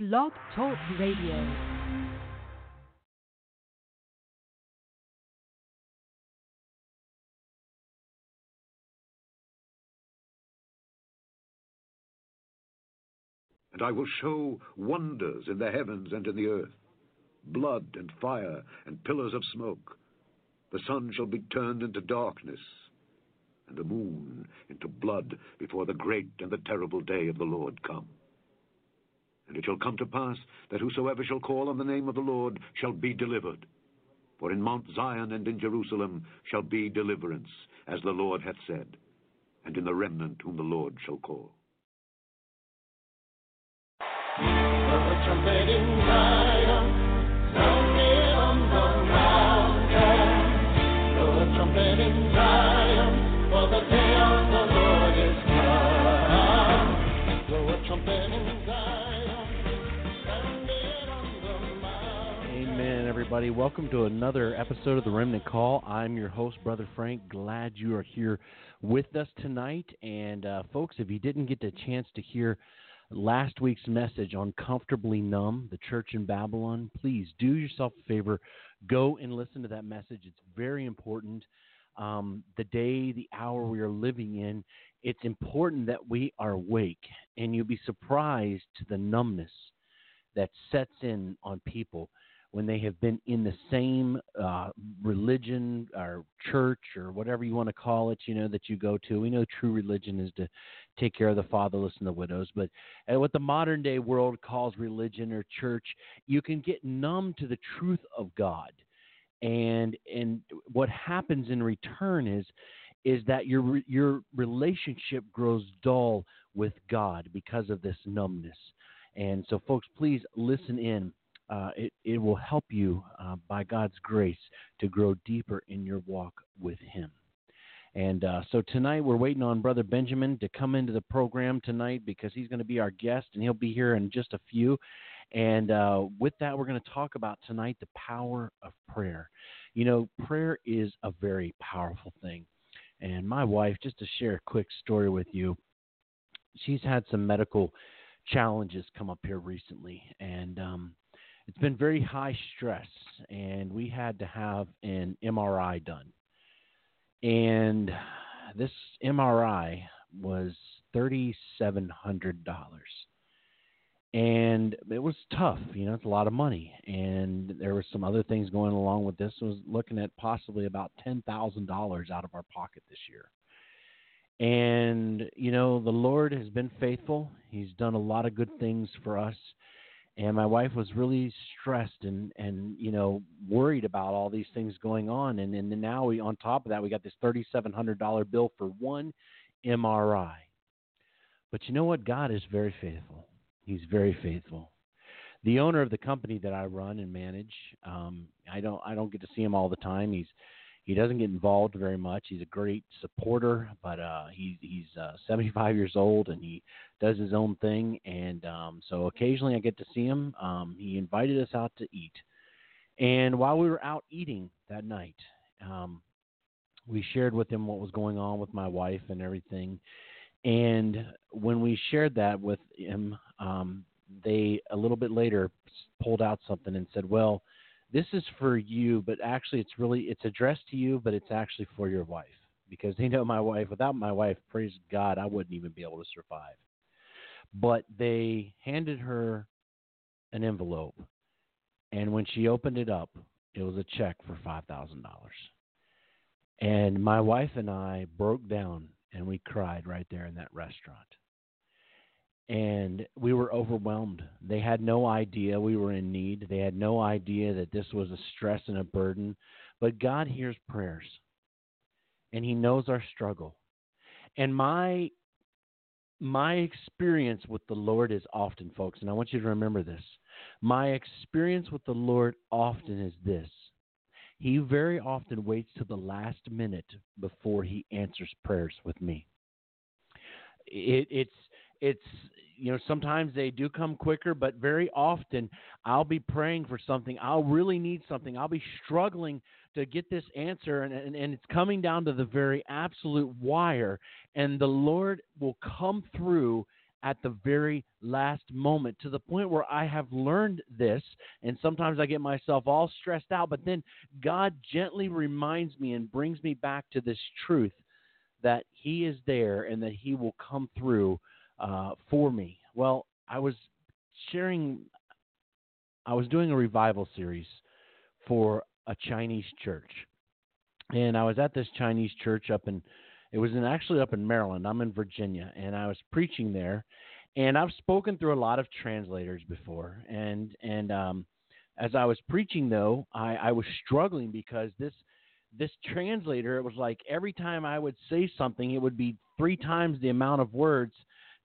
Blog Talk Radio. And I will show wonders in the heavens and in the earth blood and fire and pillars of smoke. The sun shall be turned into darkness, and the moon into blood before the great and the terrible day of the Lord come. And it shall come to pass that whosoever shall call on the name of the Lord shall be delivered. For in Mount Zion and in Jerusalem shall be deliverance, as the Lord hath said, and in the remnant whom the Lord shall call. The trumpet in Zion, everybody. Welcome to another episode of the Remnant Call. I'm your host, Brother Frank. Glad you are here with us tonight. And, uh, folks, if you didn't get the chance to hear last week's message on Comfortably Numb, the church in Babylon, please do yourself a favor. Go and listen to that message. It's very important. Um, the day, the hour we are living in, it's important that we are awake. And you'll be surprised to the numbness that sets in on people when they have been in the same uh, religion or church or whatever you want to call it, you know, that you go to. We know true religion is to take care of the fatherless and the widows, but what the modern day world calls religion or church, you can get numb to the truth of God. And and what happens in return is is that your your relationship grows dull with God because of this numbness. And so, folks, please listen in uh, it, it will help you uh, by God's grace to grow deeper in your walk with Him. And uh, so tonight we're waiting on Brother Benjamin to come into the program tonight because he's going to be our guest and he'll be here in just a few. And uh, with that, we're going to talk about tonight the power of prayer. You know, prayer is a very powerful thing. And my wife, just to share a quick story with you, she's had some medical challenges come up here recently. And, um, it's been very high stress, and we had to have an MRI done. And this MRI was thirty-seven hundred dollars, and it was tough. You know, it's a lot of money, and there were some other things going along with this. I was looking at possibly about ten thousand dollars out of our pocket this year. And you know, the Lord has been faithful. He's done a lot of good things for us and my wife was really stressed and and you know worried about all these things going on. And and now we on top of that we got this $3700 bill for one MRI but you know what? God is very faithful. He's very faithful. The owner of the company that I run and manage um I don't I don't get to see him all the time. He's he doesn't get involved very much. He's a great supporter, but uh, he, he's uh, 75 years old and he does his own thing. And um, so occasionally I get to see him. Um, he invited us out to eat. And while we were out eating that night, um, we shared with him what was going on with my wife and everything. And when we shared that with him, um, they a little bit later pulled out something and said, "Well, this is for you, but actually it's really it's addressed to you, but it's actually for your wife because they know my wife. Without my wife, praise God, I wouldn't even be able to survive. But they handed her an envelope, and when she opened it up, it was a check for five thousand dollars. And my wife and I broke down and we cried right there in that restaurant and we were overwhelmed. They had no idea we were in need. They had no idea that this was a stress and a burden. But God hears prayers, and He knows our struggle. And my my experience with the Lord is often, folks, and I want you to remember this. My experience with the Lord often is this. He very often waits to the last minute before he answers prayers with me. It, it's it's you know sometimes they do come quicker but very often i'll be praying for something i'll really need something i'll be struggling to get this answer and, and, and it's coming down to the very absolute wire and the lord will come through at the very last moment to the point where I have learned this. And sometimes I get myself all stressed out, but then God gently reminds me and brings me back to this truth that He is there and that He will come through uh, for me. Well, I was sharing, I was doing a revival series for a Chinese church. And I was at this Chinese church up in it was in, actually up in Maryland. I'm in Virginia, and I was preaching there. And I've spoken through a lot of translators before, and and um, as I was preaching though, I, I was struggling because this this translator it was like every time I would say something, it would be three times the amount of words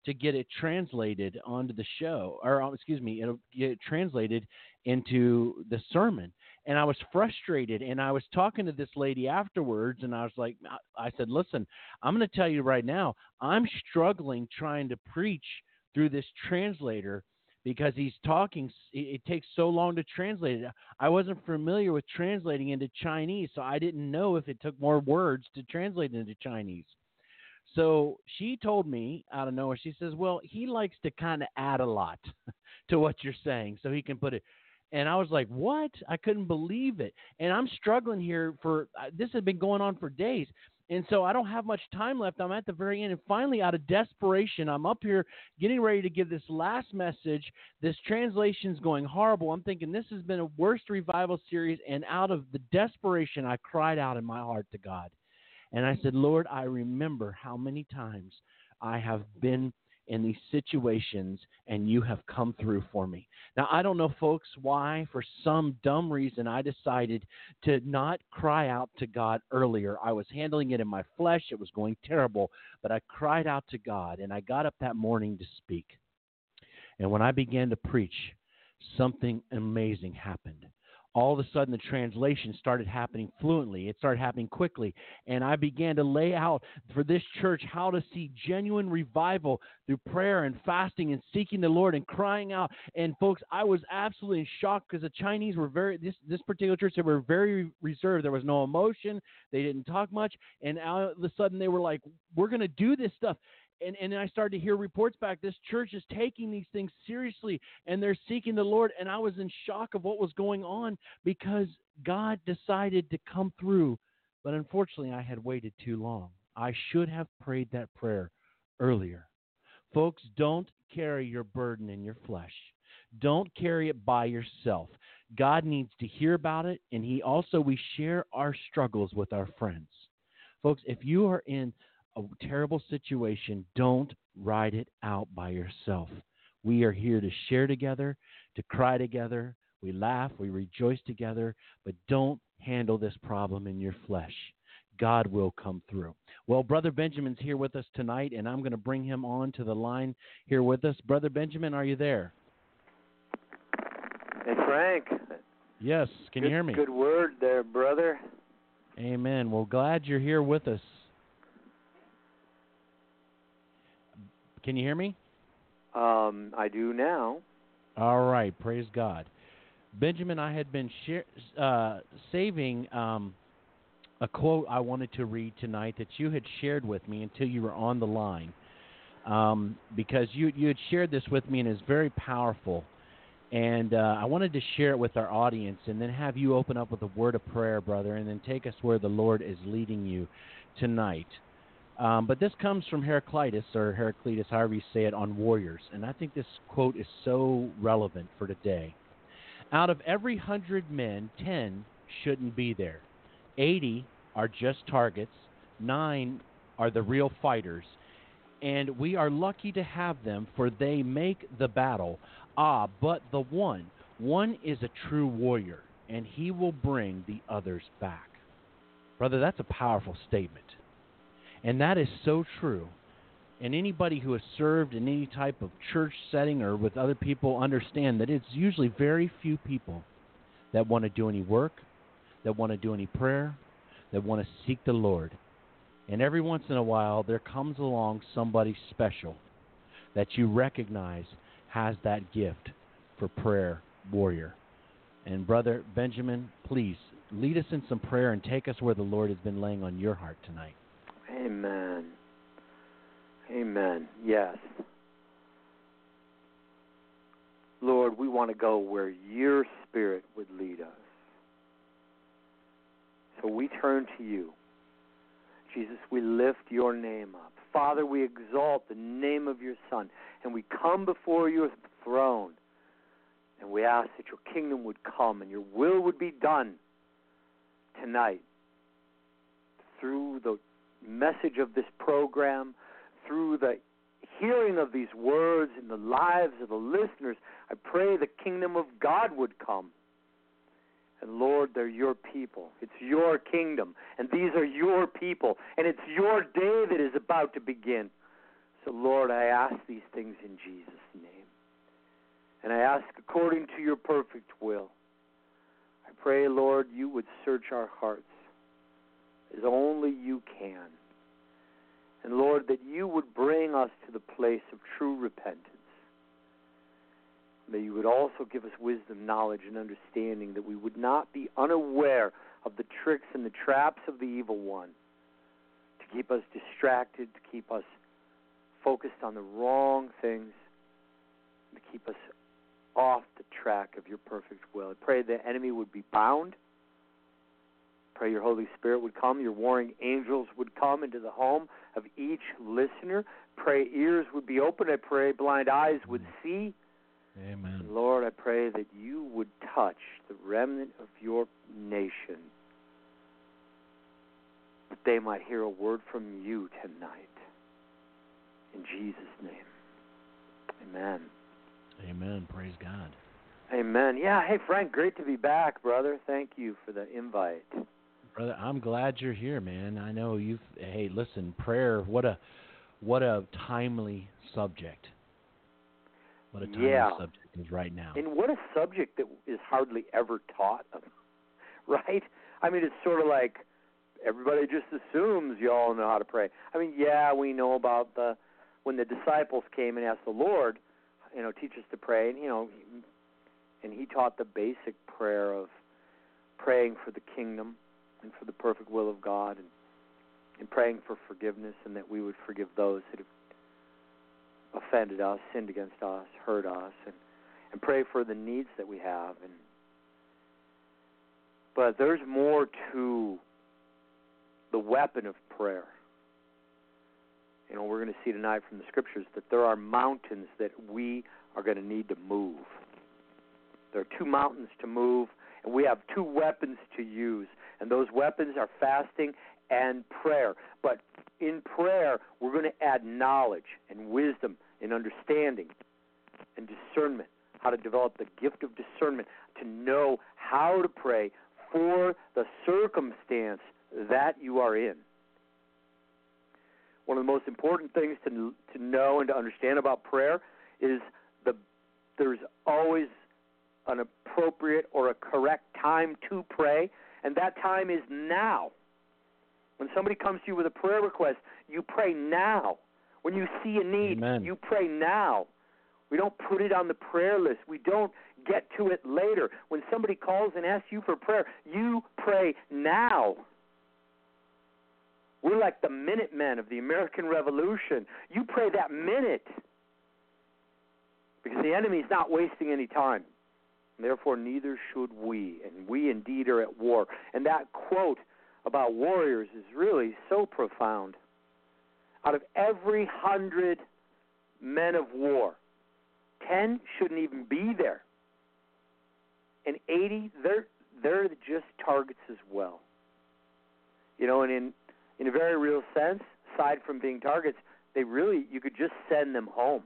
to get it translated onto the show, or um, excuse me, it'll get translated into the sermon and I was frustrated. And I was talking to this lady afterwards, and I was like, I said, listen, I'm going to tell you right now, I'm struggling trying to preach through this translator because he's talking it takes so long to translate it i wasn't familiar with translating into chinese so i didn't know if it took more words to translate into chinese so she told me out of nowhere she says well he likes to kind of add a lot to what you're saying so he can put it and I was like, "What?" I couldn't believe it. And I'm struggling here for uh, this has been going on for days. And so I don't have much time left. I'm at the very end. And finally, out of desperation, I'm up here getting ready to give this last message. This translation's going horrible. I'm thinking this has been a worst revival series. And out of the desperation, I cried out in my heart to God. And I said, Lord, I remember how many times I have been in these situations and you have come through for me. Now, I don't know, folks, why, for some dumb reason, I decided to not cry out to God earlier. I was handling it in my flesh, it was going terrible, but I cried out to God and I got up that morning to speak. And when I began to preach, something amazing happened all of a sudden the translation started happening fluently. It started happening quickly. And I began to lay out for this church how to see genuine revival through prayer and fasting and seeking the Lord and crying out. And folks, I was absolutely shocked because the Chinese were very, this, this particular church, they were very reserved. There was no emotion. They didn't talk much. And all of a sudden they were like, we're going to do this stuff and, and I started to hear reports back. This church is taking these things seriously and they're seeking the Lord. And I was in shock of what was going on because God decided to come through. But unfortunately, I had waited too long. I should have prayed that prayer earlier. Folks, don't carry your burden in your flesh. Don't carry it by yourself. God needs to hear about it, and He also, we share our struggles with our friends. Folks, if you are in a terrible situation, don't ride it out by yourself. We are here to share together, to cry together. We laugh, we rejoice together, but don't handle this problem in your flesh. God will come through. Well, Brother Benjamin's here with us tonight, and I'm going to bring him on to the line here with us. Brother Benjamin, are you there? Hey, Frank. Yes, can good, you hear me? Good word there, brother. Amen. Well, glad you're here with us. Can you hear me? Um, I do now. All right, praise God. Benjamin, I had been share, uh, saving um, a quote I wanted to read tonight that you had shared with me until you were on the line, um, because you you had shared this with me and it's very powerful, and uh, I wanted to share it with our audience and then have you open up with a word of prayer, brother, and then take us where the Lord is leading you tonight. Um, but this comes from Heraclitus, or Heraclitus, however you say it, on warriors. And I think this quote is so relevant for today. Out of every hundred men, ten shouldn't be there. Eighty are just targets. Nine are the real fighters. And we are lucky to have them, for they make the battle. Ah, but the one, one is a true warrior, and he will bring the others back. Brother, that's a powerful statement. And that is so true. And anybody who has served in any type of church setting or with other people understand that it's usually very few people that want to do any work, that want to do any prayer, that want to seek the Lord. And every once in a while, there comes along somebody special that you recognize has that gift for prayer warrior. And Brother Benjamin, please lead us in some prayer and take us where the Lord has been laying on your heart tonight. Amen. Amen. Yes. Lord, we want to go where your spirit would lead us. So we turn to you. Jesus, we lift your name up. Father, we exalt the name of your Son, and we come before your throne, and we ask that your kingdom would come and your will would be done tonight through the message of this program, through the hearing of these words in the lives of the listeners. I pray the kingdom of God would come. And Lord, they're your people. It's your kingdom. And these are your people. And it's your day that is about to begin. So, Lord, I ask these things in Jesus' name. And I ask according to your perfect will. I pray, Lord, you would search our hearts as only you can. And Lord, that you would bring us to the place of true repentance. That you would also give us wisdom, knowledge, and understanding, that we would not be unaware of the tricks and the traps of the evil one to keep us distracted, to keep us focused on the wrong things, to keep us off the track of your perfect will. I pray the enemy would be bound. Pray your Holy Spirit would come, your warring angels would come into the home of each listener. Pray ears would be open. I pray blind eyes would see. Amen. Lord, I pray that you would touch the remnant of your nation, that they might hear a word from you tonight. In Jesus' name. Amen. Amen. Praise God. Amen. Yeah, hey Frank, great to be back, brother. Thank you for the invite. Brother, I'm glad you're here, man. I know you've hey, listen, prayer, what a what a timely subject. What a timely Yeah. subject is right now. And what a subject that is hardly ever taught, right? I mean, it's sort of like everybody just assumes you all know how to pray. I mean, yeah, we know about the when the disciples came and asked the Lord, you know, teach us to pray, and you know, and he taught the basic prayer of praying for the kingdom and for the perfect will of God, and and praying for forgiveness, and that we would forgive those that have offended us, sinned against us, hurt us, and and pray for the needs that we have. And but there's more to the weapon of prayer. You know we're going to see tonight from the scriptures that there are mountains that we are going to need to move. There are two mountains to move and we have two weapons to use and those weapons are fasting and prayer but in prayer we're going to add knowledge and wisdom and understanding and discernment how to develop the gift of discernment to know how to pray for the circumstance that you are in. One of the most important things to to know and to understand about prayer is the there's always an appropriate or a correct time to pray, and that time is now. When somebody comes to you with a prayer request, you pray now. When you see a need, Amen. you pray now. We don't put it on the prayer list. We don't get to it later. When somebody calls and asks you for prayer, you pray now. We're like the Minutemen of the American Revolution. You pray that minute because the enemy's not wasting any time. Therefore, neither should we. And we indeed are at war. And that quote about warriors is really so profound. Out of every hundred men of war, ten shouldn't even be there. And eighty, they're they're just targets as well. You know, and in in a very real sense, aside from being targets, they really you could just send them home.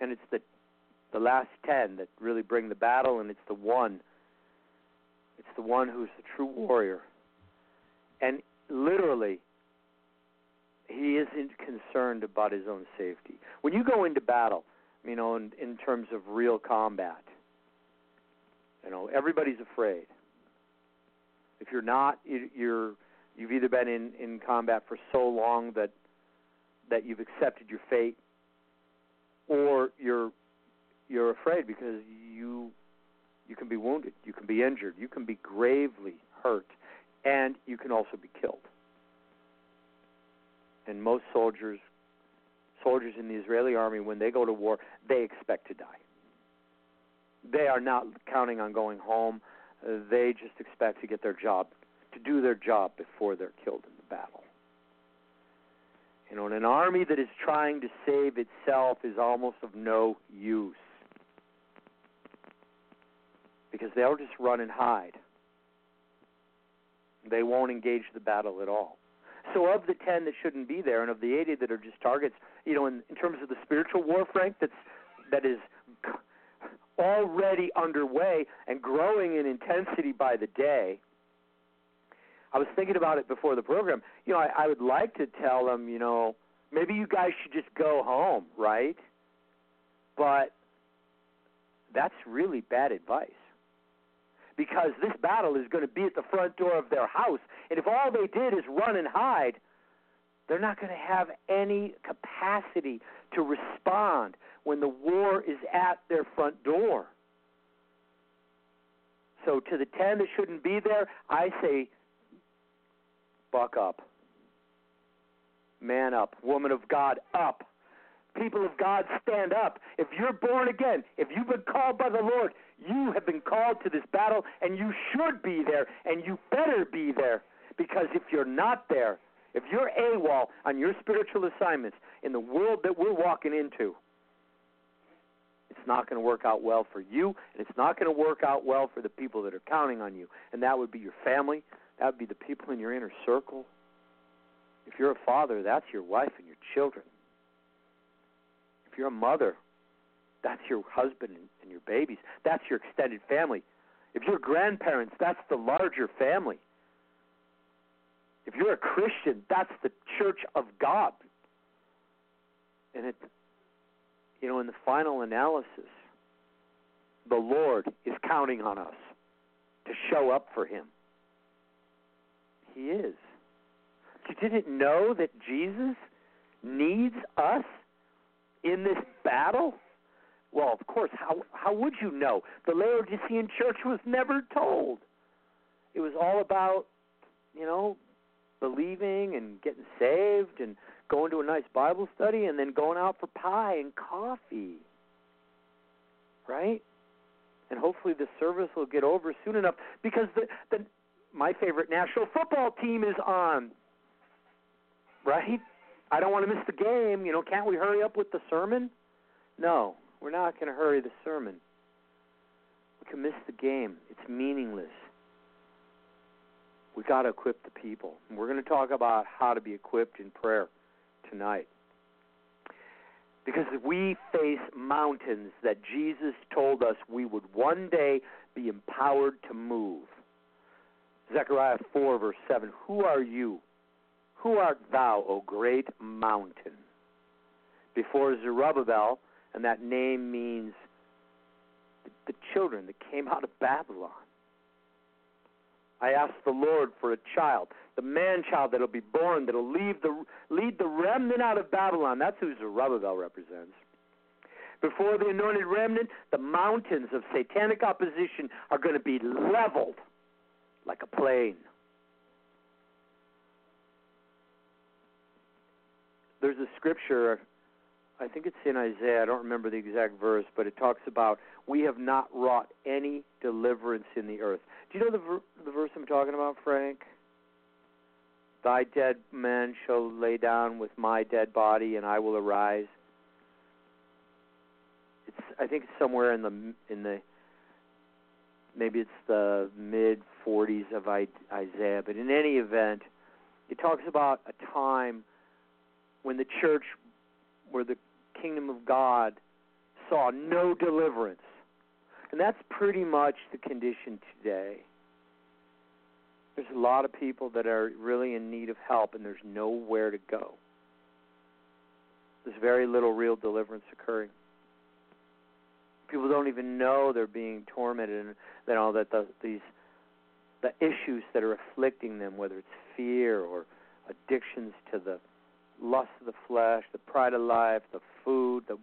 And it's the the last ten that really bring the battle, and it's the one. It's the one who's the true warrior. And literally, he isn't concerned about his own safety. When you go into battle, you know, in, in terms of real combat, you know, everybody's afraid. If you're not, you- you're you've either been in in combat for so long that that you've accepted your fate, or you're you're afraid because you you can be wounded, you can be injured, you can be gravely hurt, and you can also be killed. And most soldiers soldiers in the Israeli army when they go to war, they expect to die. they are not counting on going home. They just expect to get their job, to do their job before they're killed in the battle. You know, an army that is trying to save itself is almost of no use because they'll just run and hide. They won't engage the battle at all. So, of the 10 that shouldn't be there, and of the 80 that are just targets, you know, in, in terms of the spiritual war, Frank, that's that is already underway and growing in intensity by the day. I was thinking about it before the program. You know, I, I would like to tell them, you know, maybe you guys should just go home, right? But that's really bad advice. Because this battle is going to be at the front door of their house. And if all they did is run and hide, they're not going to have any capacity to respond when the war is at their front door. So, to the 10 that shouldn't be there, I say, buck up. Man up. Woman of God, up. People of God, stand up. If you're born again, if you've been called by the Lord, you have been called to this battle, and you should be there, and you better be there. Because if you're not there, if you're AWOL on your spiritual assignments in the world that we're walking into, it's not going to work out well for you, and it's not going to work out well for the people that are counting on you. And that would be your family, that would be the people in your inner circle. If you're a father, that's your wife and your children. If you're a mother, that's your husband and your babies. That's your extended family. If you're grandparents, that's the larger family. If you're a Christian, that's the church of God. And it, you know, in the final analysis, the Lord is counting on us to show up for Him. He is. You didn't know that Jesus needs us in this battle? Well, of course, how how would you know? The Laodicean church was never told. It was all about, you know, believing and getting saved and going to a nice Bible study and then going out for pie and coffee. Right? And hopefully the service will get over soon enough because the the my favorite national football team is on. Right? I don't want to miss the game. You know, can't we hurry up with the sermon? No, we're not going to hurry the sermon. We can miss the game. It's meaningless we got to equip the people. And we're going to talk about how to be equipped in prayer tonight. Because we face mountains that Jesus told us we would one day be empowered to move. Zechariah 4, verse 7 Who are you? Who art thou, O great mountain? Before Zerubbabel, and that name means the, the children that came out of Babylon. I ask the Lord for a child, the man child that'll be born, that'll lead the, lead the remnant out of Babylon. That's who Zerubbabel represents. Before the anointed remnant, the mountains of satanic opposition are going to be leveled like a plain. There's a scripture, I think it's in Isaiah, I don't remember the exact verse, but it talks about we have not wrought any deliverance in the earth. Do you know the ver- the verse I'm talking about, Frank? Thy dead man shall lay down with my dead body, and I will arise. It's I think it's somewhere in the in the maybe it's the mid 40s of Isaiah, but in any event, it talks about a time when the church, where the kingdom of God saw no deliverance and that's pretty much the condition today. There's a lot of people that are really in need of help, and there's nowhere to go. There's very little real deliverance occurring. People don't even know they're being tormented, and know that the, these the issues that are afflicting them, whether it's fear or addictions to the lust of the flesh, the pride of life, the food, the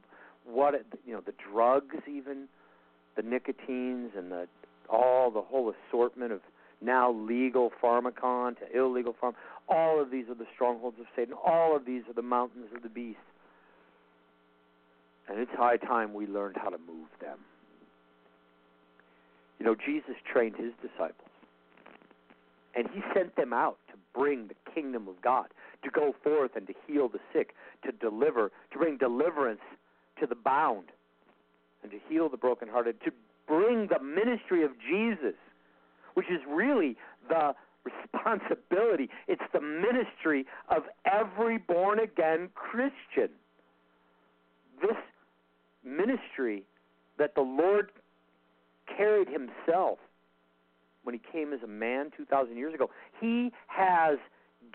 what you know, the drugs even the nicotines and the all the whole assortment of now legal pharmacon to illegal pharm all of these are the strongholds of Satan. All of these are the mountains of the beast. And it's high time we learned how to move them. You know, Jesus trained his disciples, and he sent them out to bring the kingdom of God, to go forth and to heal the sick, to deliver, to bring deliverance to the bound, and to heal the brokenhearted, to bring the ministry of Jesus, which is really the responsibility. It's the ministry of every born again Christian. This ministry that the Lord carried himself when he came as a man 2,000 years ago, he has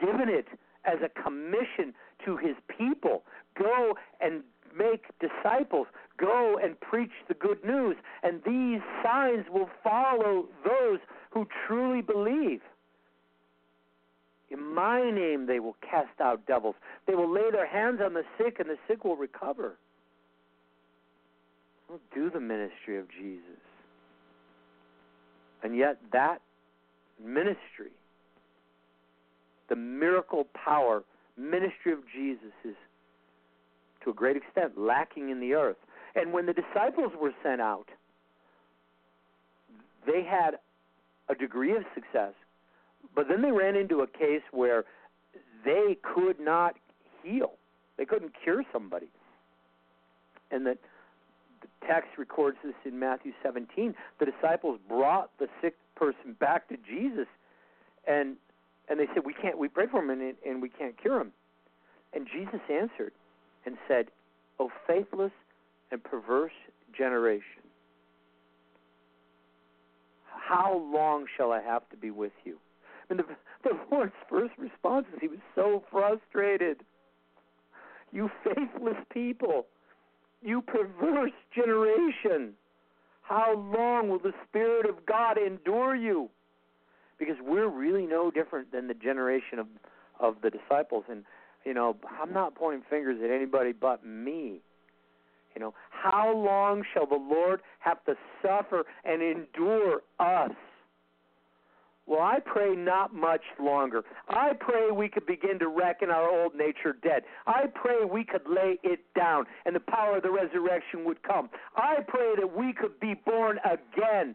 given it as a commission to his people. Go and make disciples. Go and preach the good news, and these signs will follow those who truly believe. In my name they will cast out devils. They will lay their hands on the sick, and the sick will recover. They'll do the ministry of Jesus. And yet, that ministry, the miracle power ministry of Jesus, is to a great extent lacking in the earth. And when the disciples were sent out, they had a degree of success, but then they ran into a case where they could not heal. They couldn't cure somebody. And that the text records this in Matthew 17. The disciples brought the sick person back to Jesus, and and they said, "We can't. We prayed for him, and and we can't cure him." And Jesus answered and said, "O faithless and perverse generation, how long shall I have to be with you?" And the, the Lord's first response is He was so frustrated. You faithless people you perverse generation. How long will the Spirit of God endure you? Because we're really no different than the generation of of the disciples. And you know, I'm not pointing fingers at anybody but me. You know, how long shall the Lord have to suffer and endure us? Well, I pray not much longer. I pray we could begin to reckon our old nature dead. I pray we could lay it down and the power of the resurrection would come. I pray that we could be born again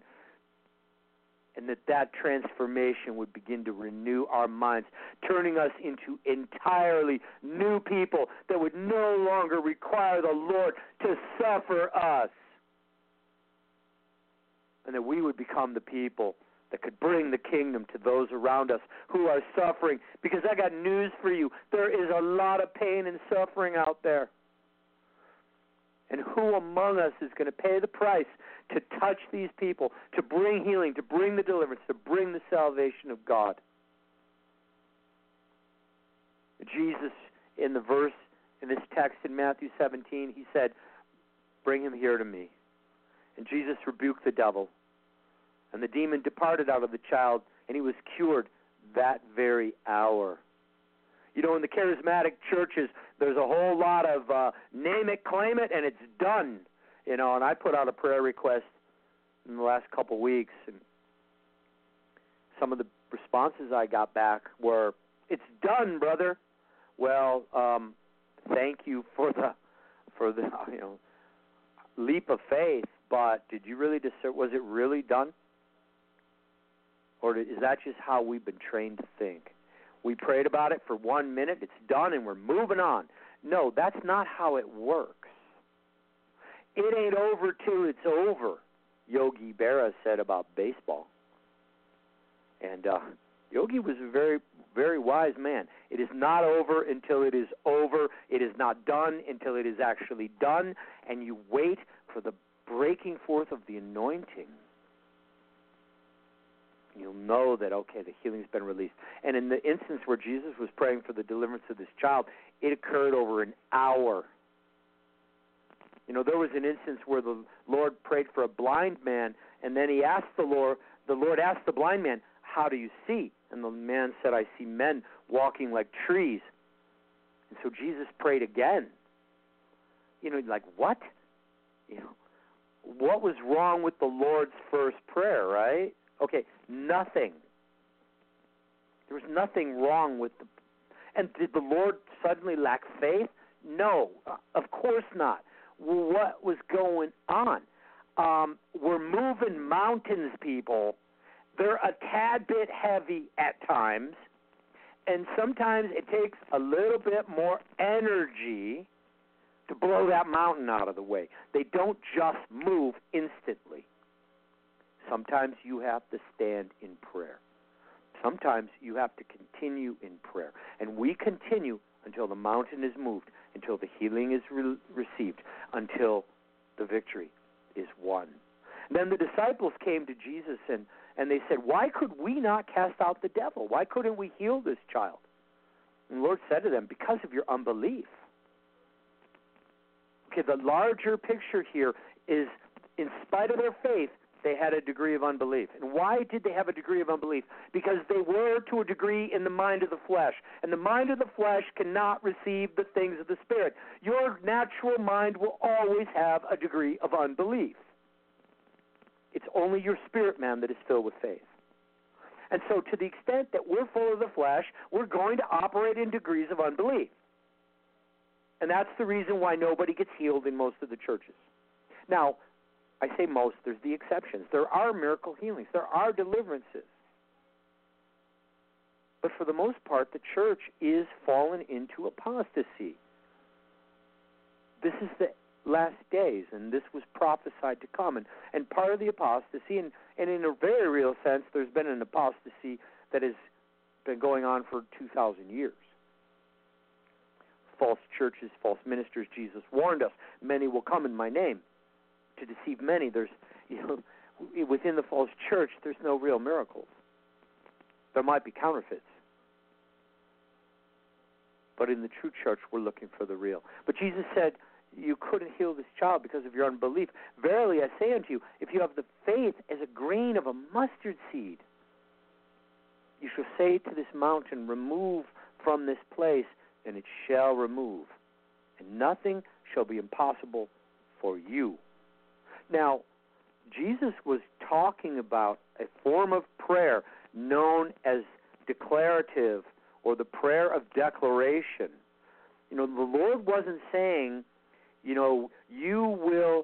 and that that transformation would begin to renew our minds, turning us into entirely new people that would no longer require the Lord to suffer us. And that we would become the people that could bring the kingdom to those around us who are suffering. Because I got news for you there is a lot of pain and suffering out there. And who among us is going to pay the price to touch these people, to bring healing, to bring the deliverance, to bring the salvation of God? Jesus, in the verse, in this text in Matthew 17, he said, Bring him here to me. And Jesus rebuked the devil and the demon departed out of the child, and he was cured that very hour. You know, in the charismatic churches, there's a whole lot of uh, name it, claim it, and it's done. You know, and I put out a prayer request in the last couple weeks, and some of the responses I got back were, "It's done, brother." Well, um, thank you for the for the you know leap of faith, but did you really discern? Was it really done? Or is that just how we've been trained to think? We prayed about it for one minute, it's done, and we're moving on. No, that's not how it works. It ain't over till it's over, Yogi Berra said about baseball. And uh, Yogi was a very, very wise man. It is not over until it is over. It is not done until it is actually done. And you wait for the breaking forth of the anointing you'll know that okay, the healing's been released. And in the instance where Jesus was praying for the deliverance of this child, it occurred over an hour. You know, there was an instance where the Lord prayed for a blind man, and then he asked the Lord, the Lord asked the blind man, "How do you see?" And the man said, "I see men walking like trees." And so Jesus prayed again. You know, like what? You know, what was wrong with the Lord's first prayer, right? Okay, nothing. There was nothing wrong with the. And did the Lord suddenly lack faith? No, of course not. What was going on? um, we're moving mountains, people. They're a tad bit heavy at times, and sometimes it takes a little bit more energy to blow that mountain out of the way. They don't just move instantly. Sometimes you have to stand in prayer. Sometimes you have to continue in prayer. And we continue until the mountain is moved, until the healing is re- received, until the victory is won. Then the disciples came to Jesus and, and they said, Why could we not cast out the devil? Why couldn't we heal this child? And the Lord said to them, Because of your unbelief. Okay, the larger picture here is in spite of their faith, they had a degree of unbelief. And why did they have a degree of unbelief? Because they were to a degree in the mind of the flesh. And the mind of the flesh cannot receive the things of the Spirit. Your natural mind will always have a degree of unbelief. It's only your spirit man that is filled with faith. And so, to the extent that we're full of the flesh, we're going to operate in degrees of unbelief. And that's the reason why nobody gets healed in most of the churches. Now, I say most, there's the exceptions. There are miracle healings, there are deliverances. But for the most part, the church is fallen into apostasy. This is the last days, and this was prophesied to come. And, and part of the apostasy, and, and in a very real sense, there's been an apostasy that has been going on for 2,000 years. False churches, false ministers, Jesus warned us, many will come in my name to deceive many. There's, you know, within the false church, there's no real miracles. There might be counterfeits. But in the true church, we're looking for the real. But Jesus said, You couldn't heal this child because of your unbelief. Verily, I say unto you, if you have the faith as a grain of a mustard seed, you shall say to this mountain, Remove from this place, and it shall remove. And nothing shall be impossible for you. Now, Jesus was talking about a form of prayer known as declarative or the prayer of declaration. You know, the Lord wasn't saying, you know, you will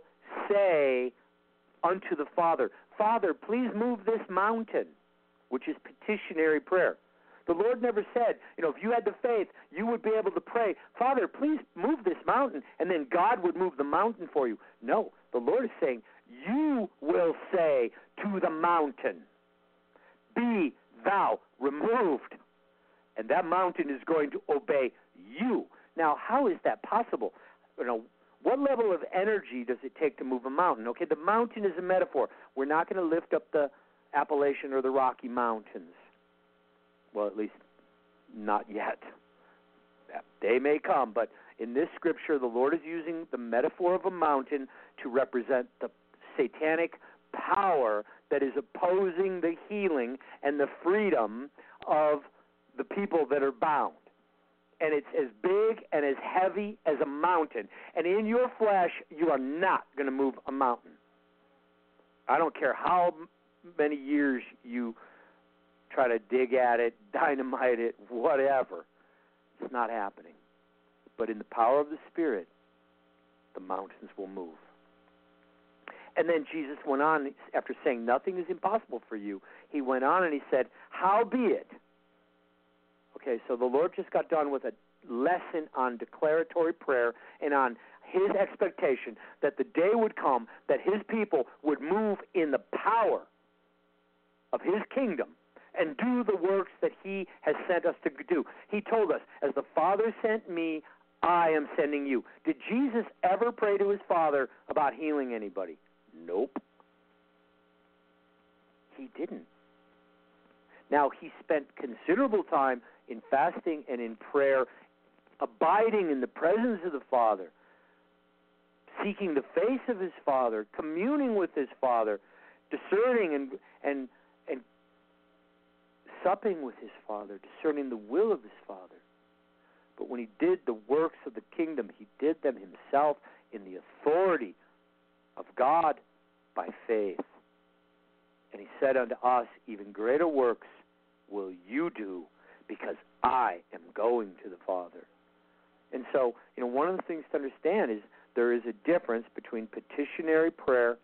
say unto the Father, Father, please move this mountain, which is petitionary prayer. The Lord never said, you know, if you had the faith, you would be able to pray, Father, please move this mountain, and then God would move the mountain for you. No, the Lord is saying, you will say to the mountain, Be thou removed. And that mountain is going to obey you. Now, how is that possible? You know, what level of energy does it take to move a mountain? Okay, the mountain is a metaphor. We're not going to lift up the Appalachian or the Rocky Mountains. Well, at least not yet. They may come, but in this scripture, the Lord is using the metaphor of a mountain to represent the satanic power that is opposing the healing and the freedom of the people that are bound. And it's as big and as heavy as a mountain. And in your flesh, you are not going to move a mountain. I don't care how many years you try to dig at it, dynamite it, whatever. It's not happening. But in the power of the Spirit, the mountains will move. And then Jesus went on, after saying, Nothing is impossible for you, he went on and he said, How be it? Okay, so the Lord just got done with a lesson on declaratory prayer and on his expectation that the day would come that his people would move in the power of his kingdom and do the works that he has sent us to do. He told us, As the Father sent me, I am sending you. Did Jesus ever pray to his Father about healing anybody? Nope. He didn't. Now, he spent considerable time in fasting and in prayer, abiding in the presence of the Father, seeking the face of his Father, communing with his Father, discerning and, and, supping with his Father, discerning the will of his Father. But when he did the works of the kingdom, he did them himself in the authority of God by faith. And he said unto us, Even greater works will you do, because I am going to the Father. And so, you know, one of the things to understand is there is a difference between petitionary prayer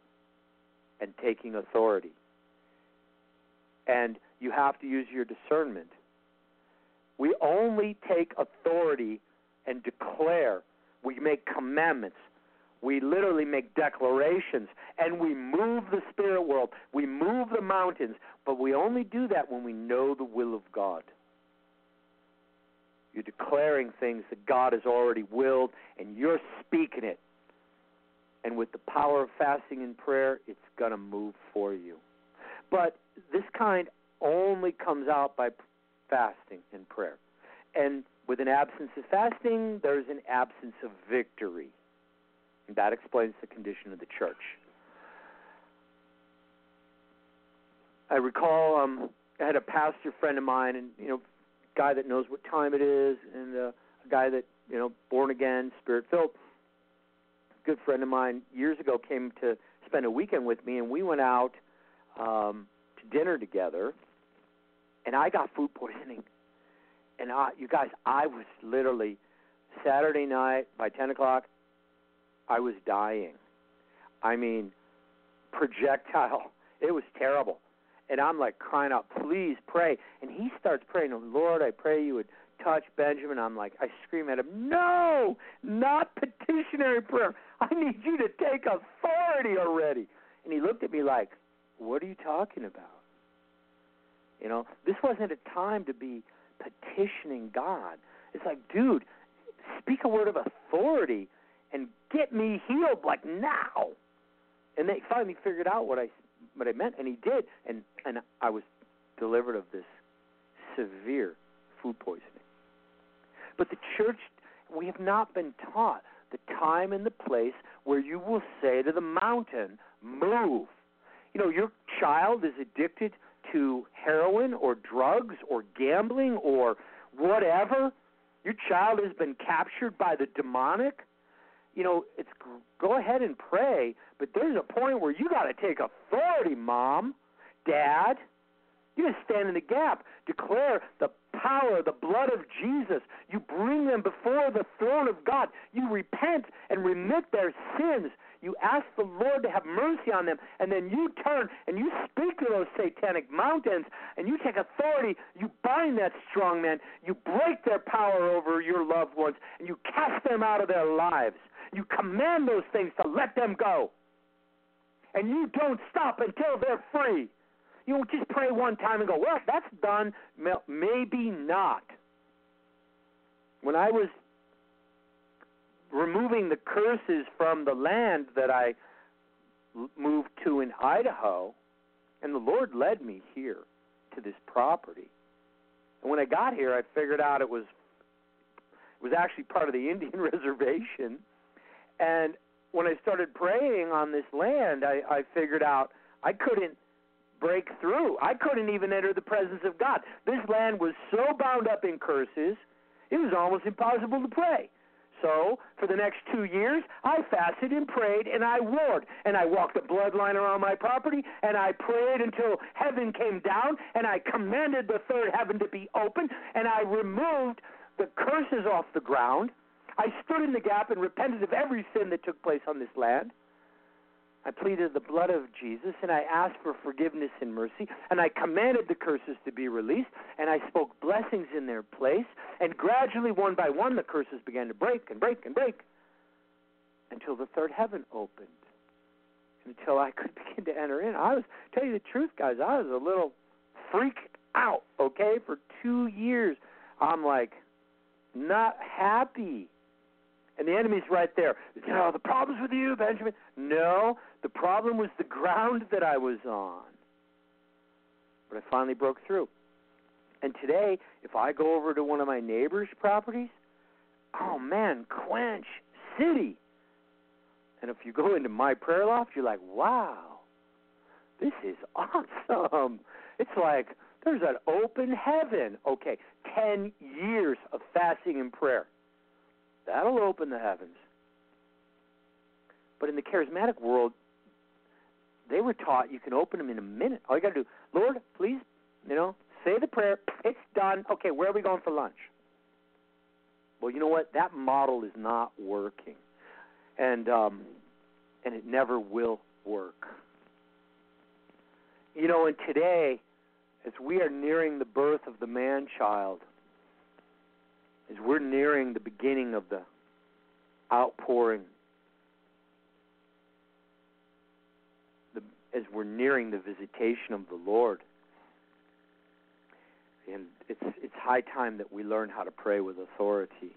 and taking authority. And you have to use your discernment. We only take authority and declare. We make commandments. We literally make declarations and we move the spirit world. We move the mountains, but we only do that when we know the will of God. You're declaring things that God has already willed and you're speaking it. And with the power of fasting and prayer, it's going to move for you. But this kind only comes out by fasting and prayer. And with an absence of fasting, there's an absence of victory. And that explains the condition of the church. I recall um, I had a pastor friend of mine, and you know, guy that knows what time it is, and uh, a guy that you know, born again, spirit filled. Good friend of mine years ago came to spend a weekend with me, and we went out um, to dinner together, and I got food poisoning. And I, you guys, I was literally Saturday night by ten o'clock. I was dying. I mean, projectile. It was terrible. And I'm like crying out, please pray. And he starts praying, Lord, I pray you would touch Benjamin. I'm like, I scream at him, no, not petitionary prayer. I need you to take authority already. And he looked at me like, what are you talking about? You know, this wasn't a time to be petitioning God. It's like, dude, speak a word of authority and get me healed like now. And they finally figured out what I what I meant, and he did, and and I was delivered of this severe food poisoning. But the church, we have not been taught the time and the place where you will say to the mountain, "Move." You know, your child is addicted to heroin or drugs or gambling or whatever. Your child has been captured by the demonic you know, it's go ahead and pray, but there's a point where you got to take authority, mom, dad. You just stand in the gap, declare the power, the blood of Jesus. You bring them before the throne of God. You repent and remit their sins. You ask the Lord to have mercy on them, and then you turn and you speak to those satanic mountains, and you take authority. You bind that strong man. You break their power over your loved ones, and you cast them out of their lives. You command those things to let them go. And you don't stop until they're free. You don't just pray one time and go, well, that's done. Maybe not. When I was removing the curses from the land that I moved to in Idaho, and the Lord led me here to this property. And when I got here, I figured out it was it was actually part of the Indian reservation, and when I started praying on this land, I, I figured out I couldn't break through. I couldn't even enter the presence of God. This land was so bound up in curses, it was almost impossible to pray. So, for the next two years, I fasted and prayed and I warred. And I walked a bloodline around my property and I prayed until heaven came down and I commanded the third heaven to be open and I removed the curses off the ground I stood in the gap and repented of every sin that took place on this land. I pleaded the blood of Jesus and I asked for forgiveness and mercy and I commanded the curses to be released and I spoke blessings in their place and gradually one by one the curses began to break and break and break until the third heaven opened until I could begin to enter in. I was tell you the truth guys, I was a little freaked out, okay? For 2 years I'm like not happy and the enemy's right there. You know, the problem's with you, Benjamin. No, the problem was the ground that I was on. But I finally broke through. And today, if I go over to one of my neighbor's properties, oh man, Quench City. And if you go into my prayer loft, you're like, wow, this is awesome. It's like there's an open heaven. Okay, 10 years of fasting and prayer. That'll open the heavens. But in the charismatic world, they were taught you can open them in a minute. All you got to do, Lord, please, you know, say the prayer. It's done. Okay, where are we going for lunch? Well, you know what? That model is not working, and um, and it never will work. You know, and today, as we are nearing the birth of the man child, as we're nearing the beginning of the outpouring, the, as we're nearing the visitation of the Lord, and it's it's high time that we learn how to pray with authority.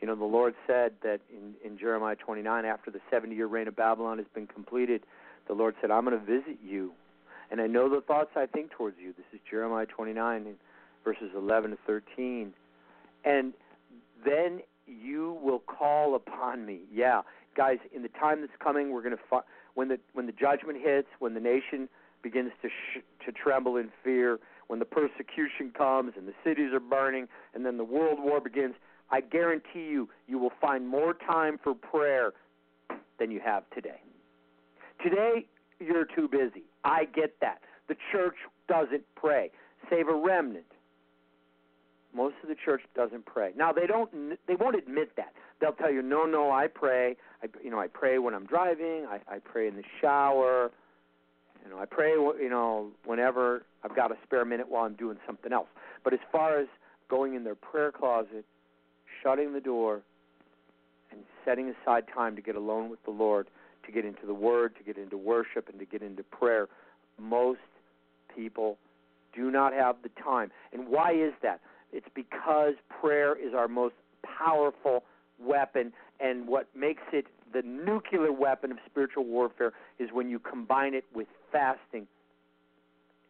You know, the Lord said that in, in Jeremiah 29, after the 70 year reign of Babylon has been completed, the Lord said, I'm going to visit you. And I know the thoughts I think towards you. This is Jeremiah 29, verses 11 to 13. And then you will call upon me. Yeah, guys, in the time that's coming, we're going to fi- when the when the judgment hits, when the nation begins to sh- to tremble in fear, when the persecution comes and the cities are burning, and then the world war begins. I guarantee you, you will find more time for prayer than you have today. Today, you're too busy. I get that. The church doesn't pray, save a remnant. Most of the church doesn't pray. Now they don't. They won't admit that. They'll tell you, "No, no, I pray. I, you know, I pray when I'm driving. I, I pray in the shower. You know, I pray. You know, whenever I've got a spare minute while I'm doing something else. But as far as going in their prayer closet, shutting the door, and setting aside time to get alone with the Lord, to get into the Word, to get into worship, and to get into prayer, most people do not have the time. And why is that? It's because prayer is our most powerful weapon, and what makes it the nuclear weapon of spiritual warfare is when you combine it with fasting.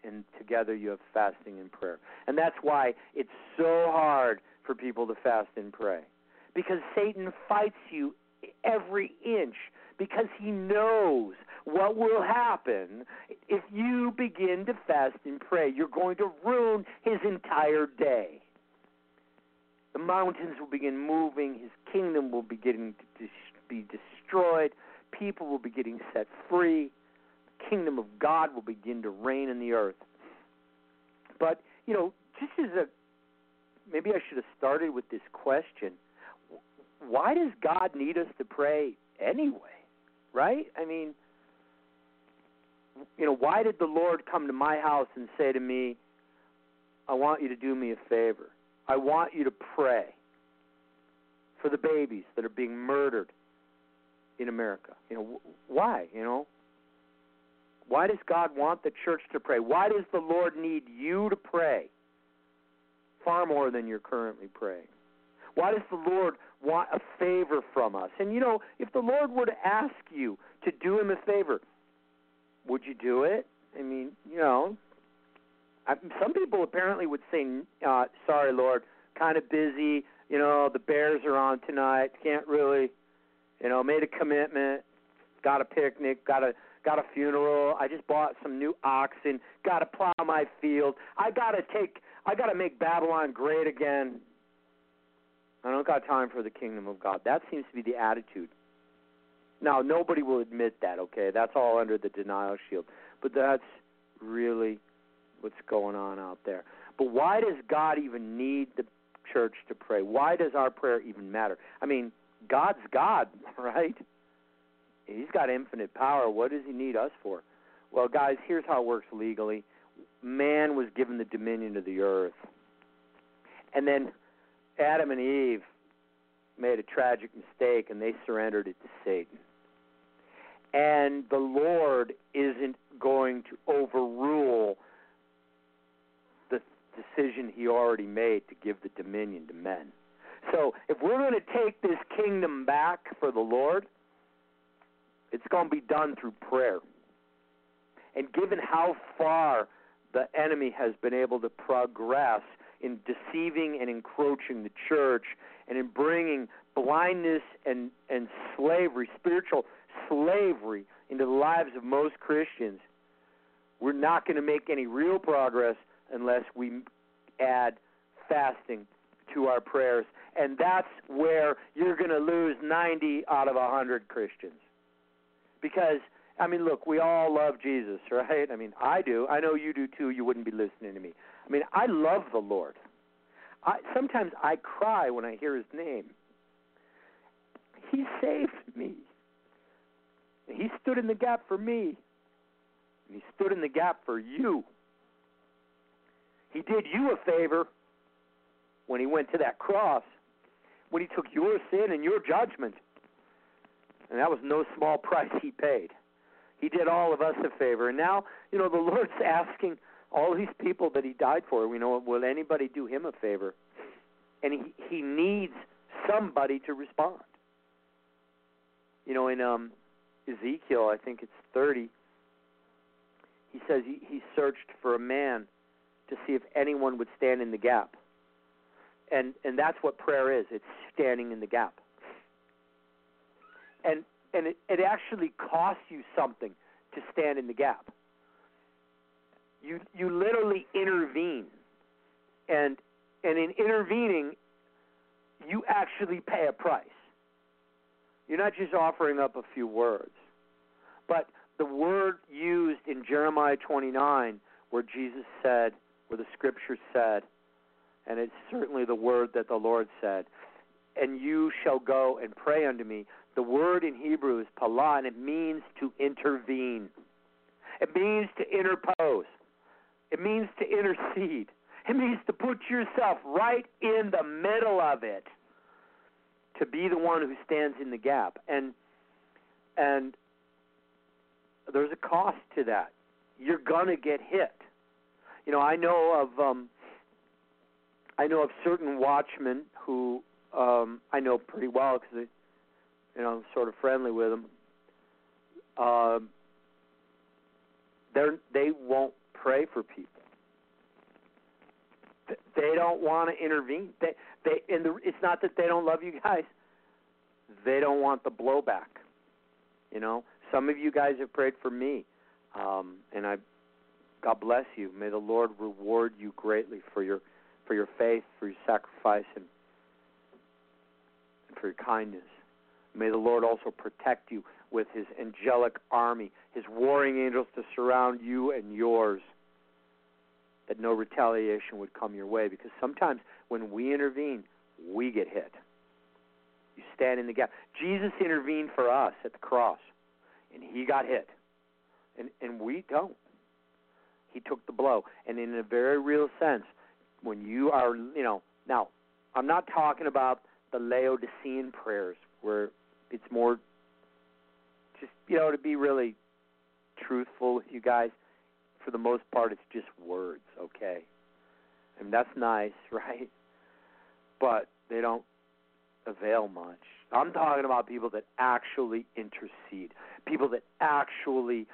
And together you have fasting and prayer. And that's why it's so hard for people to fast and pray. Because Satan fights you every inch because he knows what will happen if you begin to fast and pray. You're going to ruin his entire day. The mountains will begin moving. His kingdom will be getting to be destroyed. People will be getting set free. The kingdom of God will begin to reign in the earth. But, you know, just as a maybe I should have started with this question. Why does God need us to pray anyway? Right? I mean, you know, why did the Lord come to my house and say to me, I want you to do me a favor? I want you to pray for the babies that are being murdered in America. You know, why? You know, why does God want the church to pray? Why does the Lord need you to pray far more than you're currently praying? Why does the Lord want a favor from us? And you know, if the Lord were to ask you to do him a favor, would you do it? I mean, you know, I, some people apparently would say, uh, "Sorry, Lord, kind of busy. You know, the Bears are on tonight. Can't really, you know, made a commitment. Got a picnic. Got a got a funeral. I just bought some new oxen. Got to plow my field. I got to take. I got to make Babylon great again. I don't got time for the kingdom of God. That seems to be the attitude. Now, nobody will admit that, okay? That's all under the denial shield. But that's really what's going on out there. But why does God even need the church to pray? Why does our prayer even matter? I mean, God's God, right? He's got infinite power. What does he need us for? Well, guys, here's how it works legally. Man was given the dominion of the earth. And then Adam and Eve made a tragic mistake and they surrendered it to Satan. And the Lord isn't going to overrule decision he already made to give the dominion to men. So if we're going to take this kingdom back for the Lord, it's going to be done through prayer. And given how far the enemy has been able to progress in deceiving and encroaching the church and in bringing blindness and, and slavery, spiritual slavery, into the lives of most Christians, we're not going to make any real progress unless we add fasting to our prayers. And that's where you're going to lose 90 out of 100 Christians. Because, I mean, look, we all love Jesus, right? I mean, I do. I know you do too. You wouldn't be listening to me. I mean, I love the Lord. I, sometimes I cry when I hear his name. He saved me. He stood in the gap for me. And he stood in the gap for you. He did you a favor when he went to that cross, when he took your sin and your judgment. And that was no small price he paid. He did all of us a favor. And now, you know, the Lord's asking all these people that he died for, you know, will anybody do him a favor? And he, he needs somebody to respond. You know, in um, Ezekiel, I think it's 30, he says he, he searched for a man to see if anyone would stand in the gap. And and that's what prayer is. It's standing in the gap. And and it, it actually costs you something to stand in the gap. You you literally intervene. And and in intervening you actually pay a price. You're not just offering up a few words. But the word used in Jeremiah 29 where Jesus said, the scripture said, and it's certainly the word that the Lord said, and you shall go and pray unto me. The word in Hebrew is palah, and it means to intervene. It means to interpose. It means to intercede. It means to put yourself right in the middle of it. To be the one who stands in the gap. And and there's a cost to that. You're gonna get hit. You know, I know of um I know of certain watchmen who um I know pretty well because you know I'm sort of friendly with them. Um, they're, they won't pray for people. They don't want to intervene. They they and the, it's not that they don't love you guys. They don't want the blowback. You know, some of you guys have prayed for me, um, and I, God bless you. May the Lord reward you greatly for your for your faith, for your sacrifice, and, and for your kindness. May the Lord also protect you with His angelic army, His warring angels to surround you and yours that no retaliation would come your way. Because sometimes when we intervene, we get hit. You stand in the gap. Jesus intervened for us at the cross, and he got hit, and and we don't. He took the blow, and in a very real sense, when you are, you know, now I'm not talking about the Laodicean prayers where it's more just you know to be really truthful with you guys for the most part, it's just words, okay? And that's nice, right? But they don't avail much. I'm talking about people that actually intercede, people that actually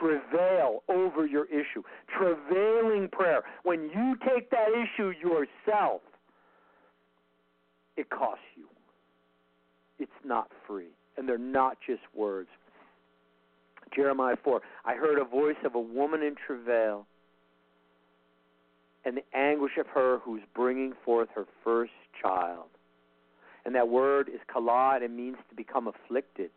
travail over your issue. Travailing prayer. When you take that issue yourself, it costs you. It's not free. And they're not just words. Jeremiah 4. I heard a voice of a woman in travail and the anguish of her who's bringing forth her first child. And that word is kala, and it means to become afflicted.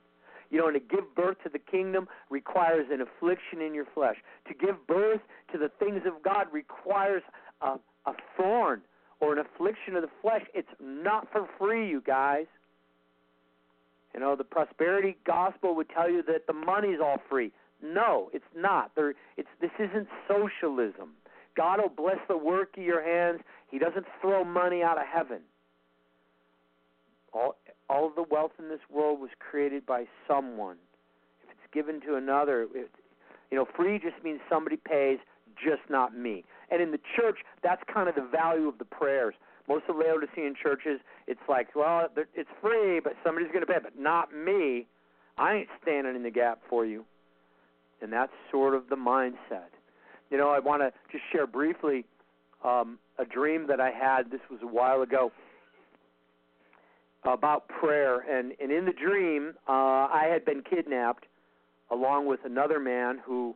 You know, and to give birth to the kingdom requires an affliction in your flesh. To give birth to the things of God requires a, a thorn or an affliction of the flesh. It's not for free, you guys. You know, the prosperity gospel would tell you that the money's all free. No, it's not. There, it's this isn't socialism. God will bless the work of your hands. He doesn't throw money out of heaven. All all of the wealth in this world was created by someone. If it's given to another, it, you know, free just means somebody pays, just not me. And in the church, that's kind of the value of the prayers. Most of the Laodicean churches, it's like, well, it's free, but somebody's going to pay, but not me. I ain't standing in the gap for you. And that's sort of the mindset. You know, I want to just share briefly um, a dream that I had. This was a while ago about prayer, and and in the dream, uh, I had been kidnapped along with another man who,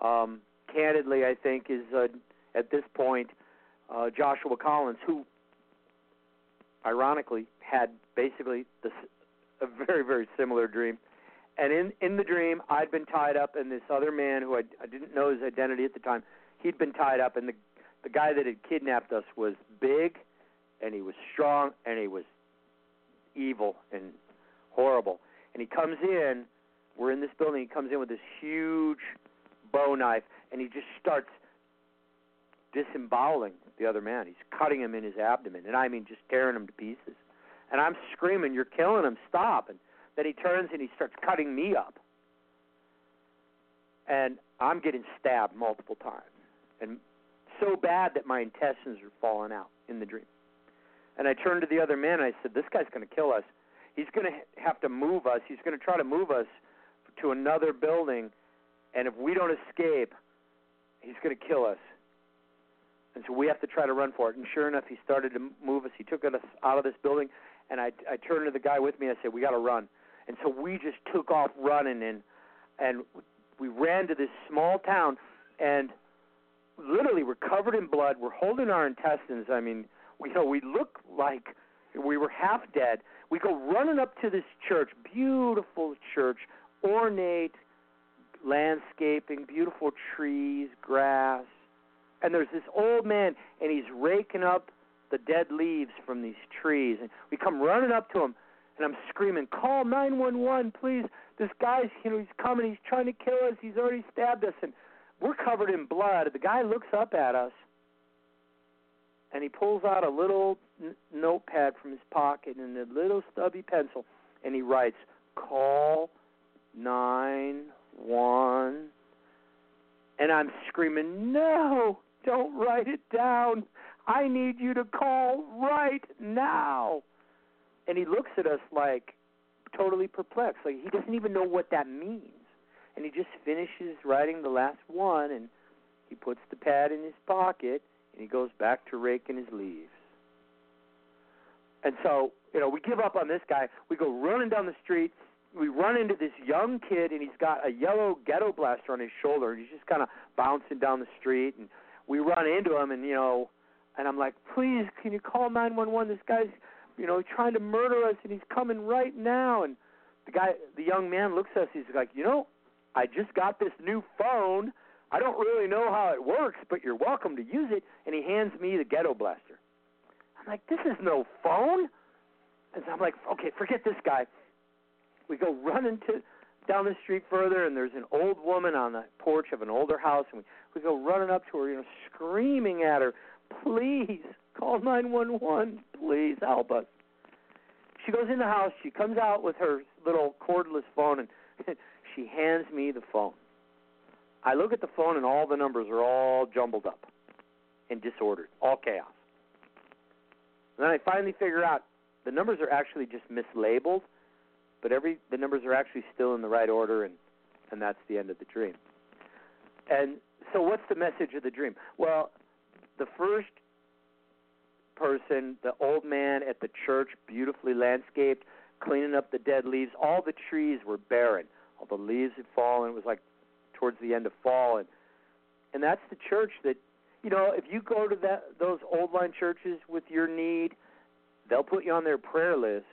um, candidly, I think is uh, at this point uh, Joshua Collins, who ironically, had basically this, a very, very similar dream. And in in the dream, I'd been tied up, and this other man who I, I didn't know his identity at the time, he'd been tied up, and the the guy that had kidnapped us was big, and he was strong, and he was evil and horrible. And he comes in, we're in this building. He comes in with this huge Bowie knife, and he just starts disemboweling the other man. He's cutting him in his abdomen, and I mean just tearing him to pieces. And I'm screaming, "You're killing him! Stop!" And then he turns and he starts cutting me up, and I'm getting stabbed multiple times, and so bad that my intestines are falling out in the dream. And I turned to the other man and I said, "This guy's going to kill us. He's going to have to move us. He's going to try to move us to another building, and if we don't escape, he's going to kill us." And so we have to try to run for it. And sure enough, he started to move us. He took us out of this building, and I, I turned to the guy with me. I said, "We got to run." And so we just took off running, and and we ran to this small town, and literally we're covered in blood. We're holding our intestines. I mean, we you know we look like we were half dead. We go running up to this church, beautiful church, ornate landscaping, beautiful trees, grass, and there's this old man, and he's raking up the dead leaves from these trees, and we come running up to him, and I'm screaming, "Call 911, please! This guy's, you know, he's coming. He's trying to kill us. He's already stabbed us." And we're covered in blood. The guy looks up at us and he pulls out a little n- notepad from his pocket and a little stubby pencil and he writes, Call 911. And I'm screaming, No, don't write it down. I need you to call right now. And he looks at us like totally perplexed. Like he doesn't even know what that means and he just finishes writing the last one and he puts the pad in his pocket and he goes back to raking his leaves. And so, you know, we give up on this guy. We go running down the street. We run into this young kid, and he's got a yellow ghetto blaster on his shoulder, and he's just kind of bouncing down the street. And we run into him, and you know, and I'm like, please, can you call 911? This guy's, you know, trying to murder us, and he's coming right now. And the guy, the young man, looks at us. He's like, you know, I just got this new phone. I don't really know how it works, but you're welcome to use it. And he hands me the ghetto blaster. I'm like, this is no phone. And so I'm like, okay, forget this guy. We go running to down the street further, and there's an old woman on the porch of an older house, and we, we go running up to her, you know, screaming at her, please call 911, please help us. She goes in the house. She comes out with her little cordless phone, and she hands me the phone. I look at the phone and all the numbers are all jumbled up and disordered, all chaos. And then I finally figure out the numbers are actually just mislabeled, but every the numbers are actually still in the right order and and that's the end of the dream. And so what's the message of the dream? Well, the first person, the old man at the church, beautifully landscaped, cleaning up the dead leaves, all the trees were barren all the leaves had fallen. It was like towards the end of fall, and and that's the church that you know. If you go to that those old line churches with your need, they'll put you on their prayer list,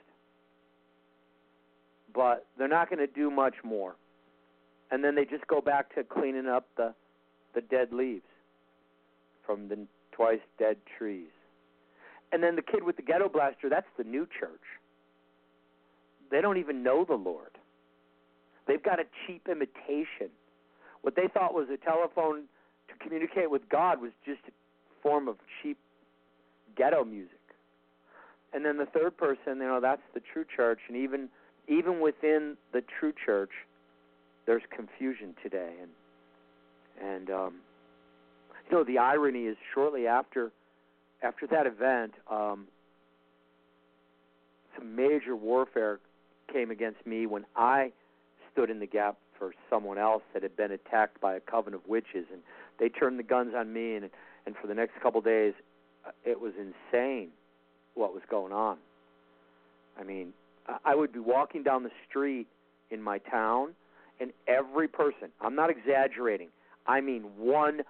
but they're not going to do much more. And then they just go back to cleaning up the the dead leaves from the twice dead trees. And then the kid with the ghetto blaster, that's the new church. They don't even know the Lord. They've got a cheap imitation. What they thought was a telephone to communicate with God was just a form of cheap ghetto music. And then the third person, you know, that's the true church, and even even within the true church, there's confusion today. And and um, you know, the irony is shortly after after that event, um, some major warfare came against me when I stood in the gap for someone else that had been attacked by a coven of witches, and they turned the guns on me, and and for the next couple of days, uh, it was insane what was going on. I mean, I would be walking down the street in my town, and every person, I'm not exaggerating, I mean 100%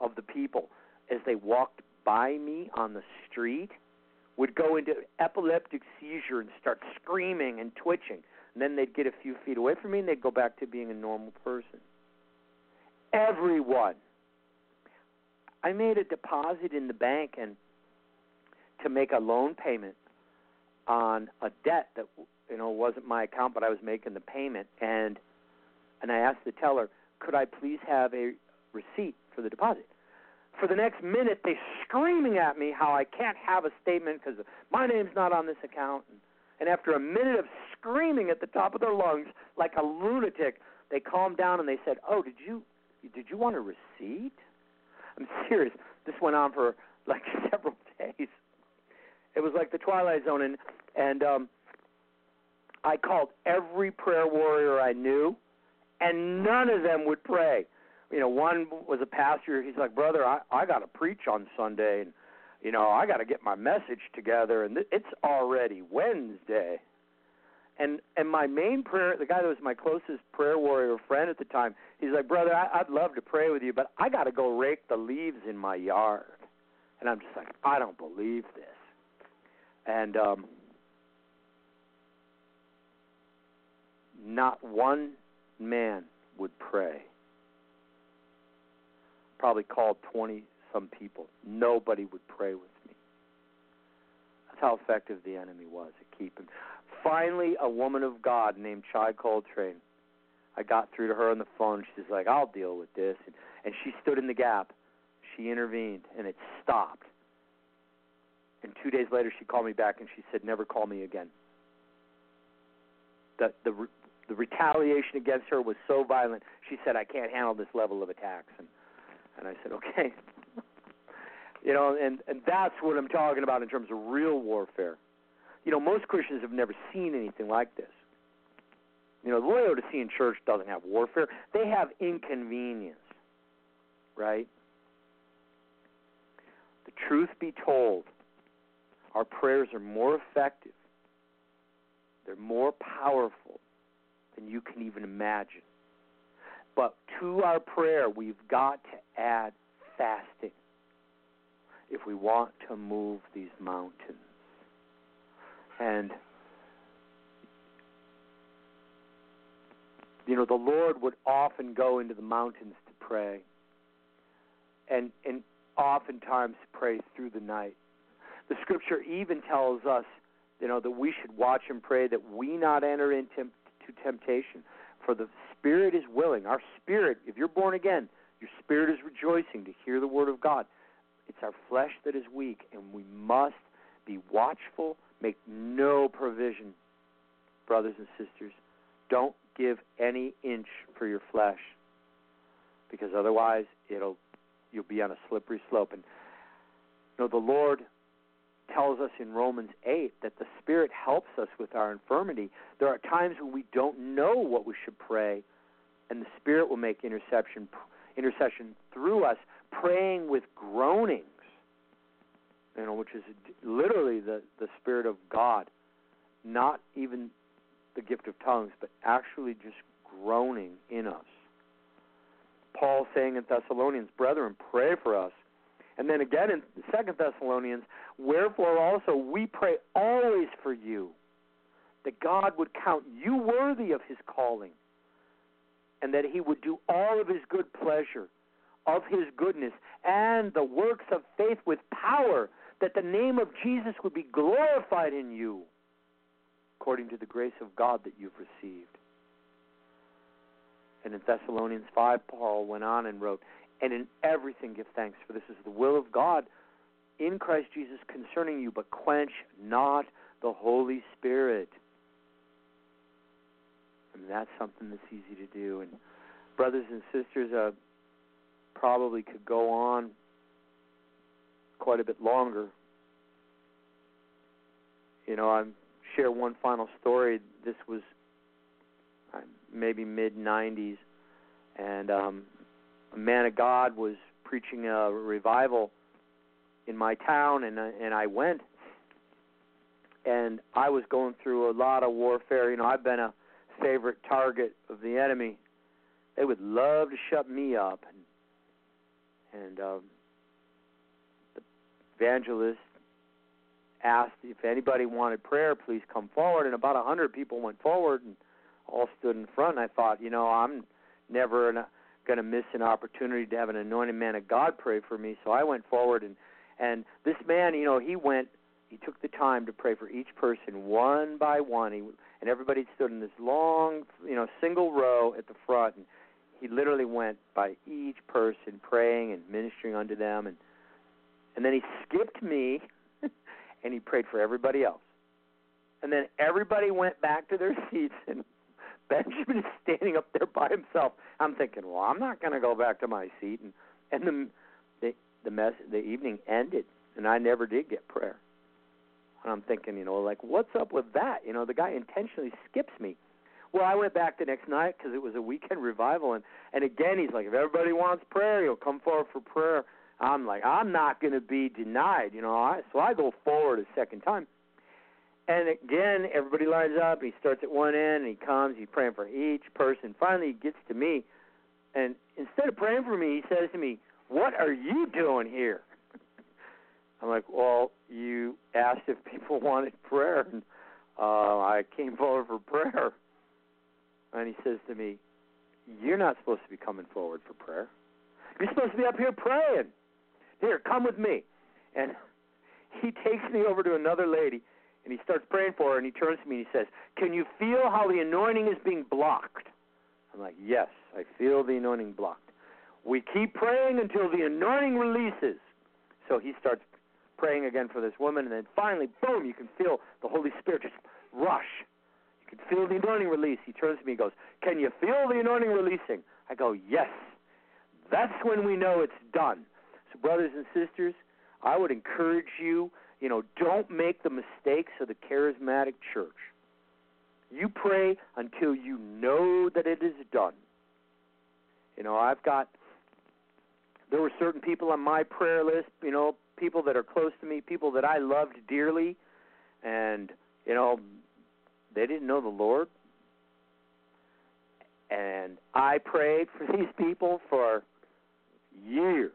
of the people, as they walked by me on the street, would go into epileptic seizure and start screaming and twitching. And then they'd get a few feet away from me and they'd go back to being a normal person. Everyone. I made a deposit in the bank and to make a loan payment on a debt that you know wasn't my account, but I was making the payment, and and I asked the teller, "Could I please have a receipt for the deposit?" For the next minute, they're screaming at me how I can't have a statement because my name's not on this account. And after a minute of screaming at the top of their lungs like a lunatic, they calmed down and they said, "Oh, did you did you want a receipt?" I'm serious. This went on for like several days. It was like the Twilight Zone, and and um, I called every prayer warrior I knew, and none of them would pray. You know, one was a pastor. He's like, "Brother, I I got to preach on Sunday, and you know, I got to get my message together, and th- it's already Wednesday." And and my main prayer, the guy that was my closest prayer warrior friend at the time, he's like, "Brother, I, I'd love to pray with you, but I got to go rake the leaves in my yard." And I'm just like, I don't believe this. And um, not one man would pray. Probably called 20 some people. Nobody would pray with me. That's how effective the enemy was at keeping. Finally, a woman of God named Chai Coltrane. I got through to her on the phone. She's like, "I'll deal with this," and, and she stood in the gap. She intervened, and it stopped. And two days later, she called me back and she said, "Never call me again." The the the retaliation against her was so violent. She said, "I can't handle this level of attacks." And and I said, "Okay." you know, and and that's what I'm talking about in terms of real warfare. You know, most Christians have never seen anything like this. You know, the Laodicean church doesn't have warfare; they have inconvenience, right? The truth be told, our prayers are more effective, they're more powerful than you can even imagine. But to our prayer, we've got to add fasting if we want to move these mountains. And you know, the Lord would often go into the mountains to pray. And and oftentimes pray through the night. The scripture even tells us, you know, that we should watch and pray that we not enter into temptation. For the spirit is willing. Our spirit, if you're born again, your spirit is rejoicing to hear the word of God. It's our flesh that is weak, and we must be watchful, make no provision, brothers and sisters. Don't give any inch for your flesh, because otherwise it'll you'll be on a slippery slope. And you know the Lord tells us in Romans 8 that the Spirit helps us with our infirmity. There are times when we don't know what we should pray, and the Spirit will make intercession intercession through us, praying with groanings. You know, which is literally the the Spirit of God, not even the gift of tongues, but actually just groaning in us. Paul saying in Thessalonians, Brethren, pray for us. And then again in Second Thessalonians, wherefore also we pray always for you, that God would count you worthy of his calling, and that he would do all of his good pleasure, of his goodness, and the works of faith with power, that the name of Jesus would be glorified in you, according to the grace of God that you've received. And in Thessalonians 5, Paul went on and wrote, And in everything give thanks, for this is the will of God in Christ Jesus concerning you, but quench not the Holy Spirit. Mean, that's something that's easy to do. And brothers and sisters, uh, probably could go on quite a bit longer. You know, I'm share one final story. This was uh, maybe mid 90s, and um, a man of God was preaching a revival in my town, and and I went, and I was going through a lot of warfare. You know, I've been a favorite target of the enemy. They would love to shut me up, and and um, evangelist asked if anybody wanted prayer, please come forward. And about a hundred people went forward and all stood in front. And I thought, you know, I'm never going to miss an opportunity to have an anointed man of God pray for me. So I went forward, and and this man, you know, he went, he took the time to pray for each person one by one. He and everybody stood in this long, you know, single row at the front, and he literally went by each person, praying and ministering unto them, and and then he skipped me, and he prayed for everybody else, and then everybody went back to their seats, and Benjamin is standing up there by himself. I'm thinking, well, I'm not going to go back to my seat, and and the the the mess the evening ended, and I never did get prayer. And I'm thinking, you know, like, what's up with that? You know, the guy intentionally skips me. Well, I went back the next night because it was a weekend revival, and and again he's like, if everybody wants prayer, you'll come forward for prayer. I'm like, I'm not going to be denied, you know. So I go forward a second time, and again everybody lines up. He starts at one end, and he comes. He's praying for each person. Finally, he gets to me, and instead of praying for me, he says to me, "What are you doing here?" I'm like, well, you asked if people wanted prayer, and uh, I came forward for prayer. And he says to me, You're not supposed to be coming forward for prayer. You're supposed to be up here praying. Here, come with me. And he takes me over to another lady, and he starts praying for her, and he turns to me and he says, Can you feel how the anointing is being blocked? I'm like, Yes, I feel the anointing blocked. We keep praying until the anointing releases. So he starts praying again for this woman, and then finally, boom, you can feel the Holy Spirit just rush. You can feel the anointing release. He turns to me and goes, Can you feel the anointing releasing? I go, Yes. That's when we know it's done. So, brothers and sisters, I would encourage you, you know, don't make the mistakes of the charismatic church. You pray until you know that it is done. You know, I've got, there were certain people on my prayer list, you know, people that are close to me, people that I loved dearly, and you know, they didn't know the Lord. And I prayed for these people for years.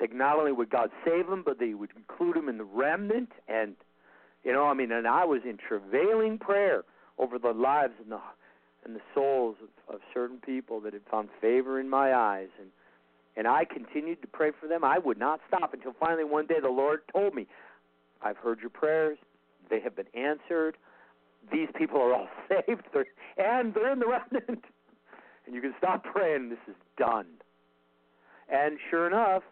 That not only would God save them, but they would include them in the remnant. And you know, I mean, and I was in travailing prayer over the lives and the and the souls of, of certain people that had found favor in my eyes. And and I continued to pray for them. I would not stop until finally one day the Lord told me, I've heard your prayers. They have been answered. These people are all saved, they're, and they're in the remnant. And you can stop praying. This is done. And sure enough,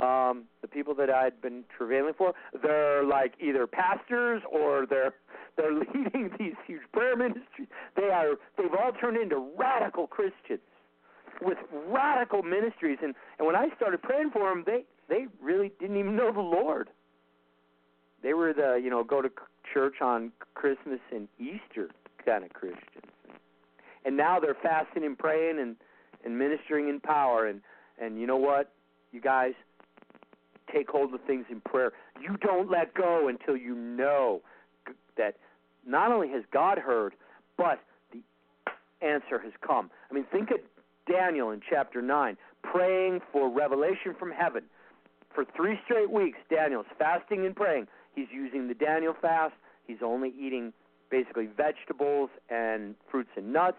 um, the people that I'd been travailing for, they're like either pastors or they're they're leading these huge prayer ministries. They are they've all turned into radical Christians with radical ministries. And and when I started praying for them, they they really didn't even know the Lord. They were the you know go to church on Christmas and Easter kind of Christians. And now they're fasting and praying and and ministering in power. And and you know what, you guys take hold of things in prayer. You don't let go until you know that not only has God heard, but the answer has come. I mean, think of Daniel in chapter 9, praying for revelation from heaven. For three straight weeks, Daniel's fasting and praying. He's using the Daniel fast. He's only eating basically vegetables and fruits and nuts,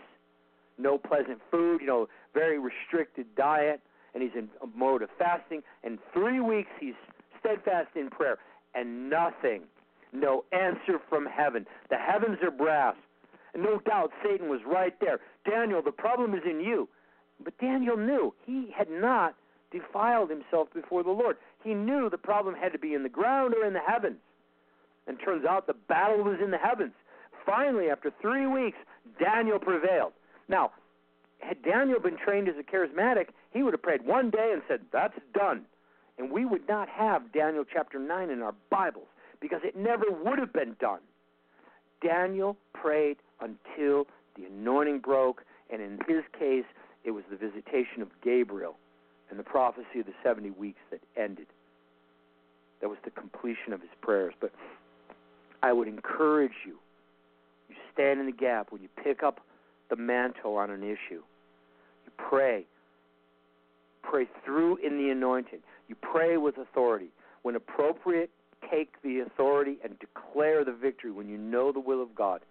no pleasant food, you know, very restricted diet, and he's in a mode of fasting. And three weeks he's steadfast in prayer, and nothing, no answer from heaven. The heavens are brass. And no doubt Satan was right there. Daniel, the problem is in you. But Daniel knew he had not defiled himself before the Lord. He knew the problem had to be in the ground or in the heavens. And turns out the battle was in the heavens. Finally, after three weeks, Daniel prevailed. Now, had Daniel been trained as a charismatic, he would have prayed one day and said, That's done. And we would not have Daniel chapter 9 in our Bibles because it never would have been done. Daniel prayed until the anointing broke, and in his case, it was the visitation of Gabriel and the prophecy of the 70 weeks that ended. That was the completion of his prayers. But I would encourage you, you stand in the gap when you pick up the mantle on an issue. Pray. Pray through in the anointing. You pray with authority. When appropriate, take the authority and declare the victory when you know the will of God.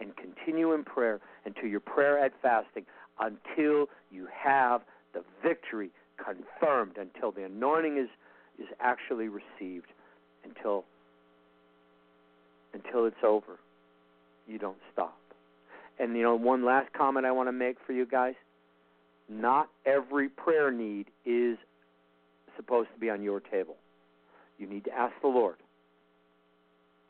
And continue in prayer until your prayer at fasting until you have the victory confirmed, until the anointing is, is actually received, until, until it's over. you don't stop. And you know, one last comment I want to make for you guys. Not every prayer need is supposed to be on your table. You need to ask the Lord.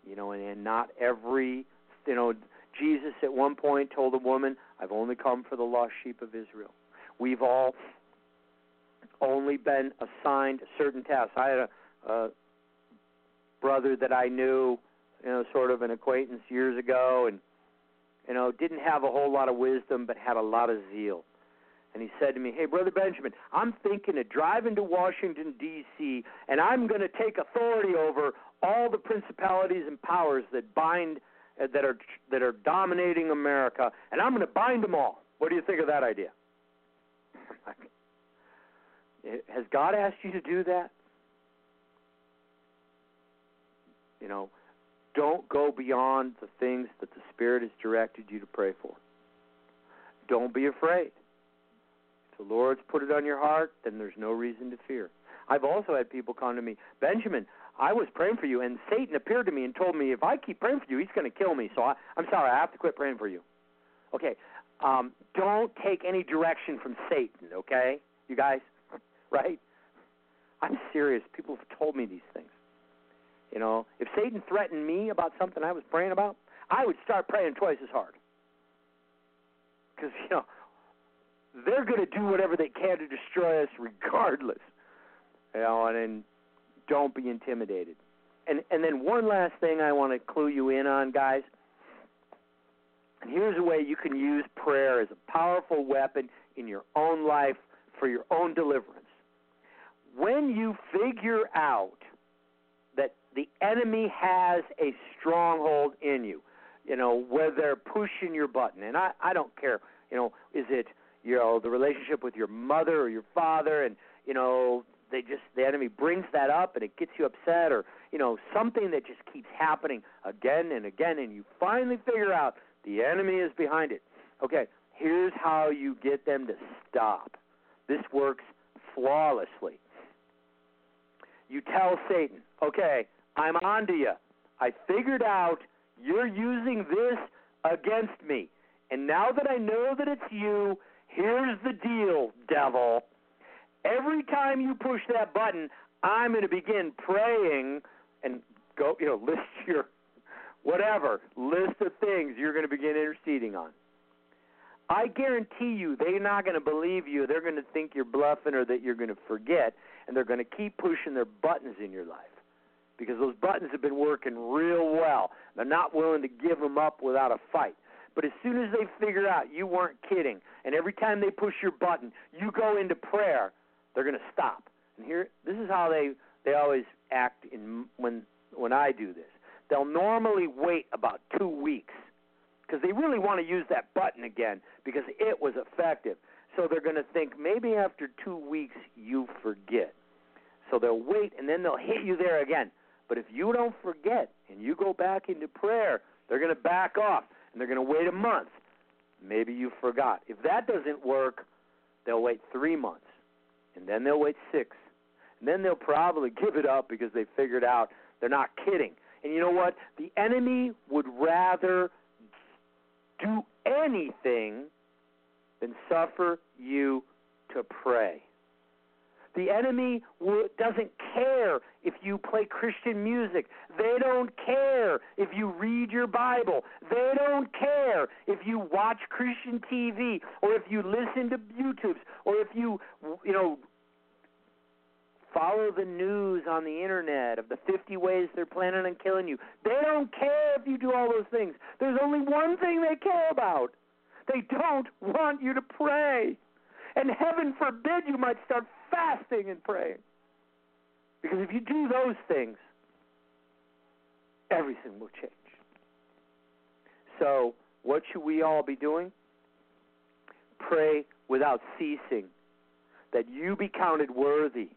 You know, and, and not every you know, Jesus at one point told a woman, I've only come for the lost sheep of Israel. We've all only been assigned certain tasks. I had a, a brother that I knew, you know, sort of an acquaintance years ago, and you know, didn't have a whole lot of wisdom, but had a lot of zeal. And he said to me, "Hey, brother Benjamin, I'm thinking of driving to Washington D.C. and I'm going to take authority over all the principalities and powers that bind uh, that are that are dominating America, and I'm going to bind them all. What do you think of that idea?" Has God asked you to do that? You know, don't go beyond the things that the Spirit has directed you to pray for. Don't be afraid. The Lord's put it on your heart, then there's no reason to fear. I've also had people come to me, Benjamin, I was praying for you, and Satan appeared to me and told me if I keep praying for you, he's going to kill me. So I, I'm sorry, I have to quit praying for you. Okay, um, don't take any direction from Satan. Okay, you guys, right? I'm serious. People have told me these things. You know, if Satan threatened me about something I was praying about, I would start praying twice as hard. Because, you know, they're going to do whatever they can to destroy us regardless. You know, and, and don't be intimidated. And and then one last thing I want to clue you in on, guys. And here's a way you can use prayer as a powerful weapon in your own life for your own deliverance. When you figure out that the enemy has a stronghold in you, you know, where they're pushing your button, and I, I don't care, you know, is it, you know, the relationship with your mother or your father, and, you know, they just, the enemy brings that up and it gets you upset, or, you know, something that just keeps happening again and again, and you finally figure out the enemy is behind it. Okay, here's how you get them to stop. This works flawlessly. You tell Satan, okay, I'm on to you. I figured out you're using this against me. And now that I know that it's you, here's the deal, devil. Every time you push that button, I'm going to begin praying and go, you know, list your whatever, list of things you're going to begin interceding on. I guarantee you they're not going to believe you. They're going to think you're bluffing or that you're going to forget, and they're going to keep pushing their buttons in your life because those buttons have been working real well. They're not willing to give them up without a fight. But as soon as they figure out you weren't kidding, and every time they push your button, you go into prayer, they're going to stop. And here, this is how they they always act in when when I do this. They'll normally wait about two weeks because they really want to use that button again because it was effective. So they're going to think maybe after two weeks you forget. So they'll wait and then they'll hit you there again. But if you don't forget and you go back into prayer, they're going to back off and they're going to wait a month. Maybe you forgot. If that doesn't work, they'll wait three months. And then they'll wait six. And then they'll probably give it up because they figured out they're not kidding. And you know what? The enemy would rather do anything than suffer you to pray. The enemy doesn't care if you play Christian music. They don't care if you read your Bible. They don't care if you watch Christian TV or if you listen to YouTubes or if you, you know, follow the news on the internet of the 50 ways they're planning on killing you. They don't care if you do all those things. There's only one thing they care about. They don't want you to pray. And heaven forbid you might start fasting and praying. Because if you do those things, everything will change. So, what should we all be doing? Pray without ceasing, that you be counted worthy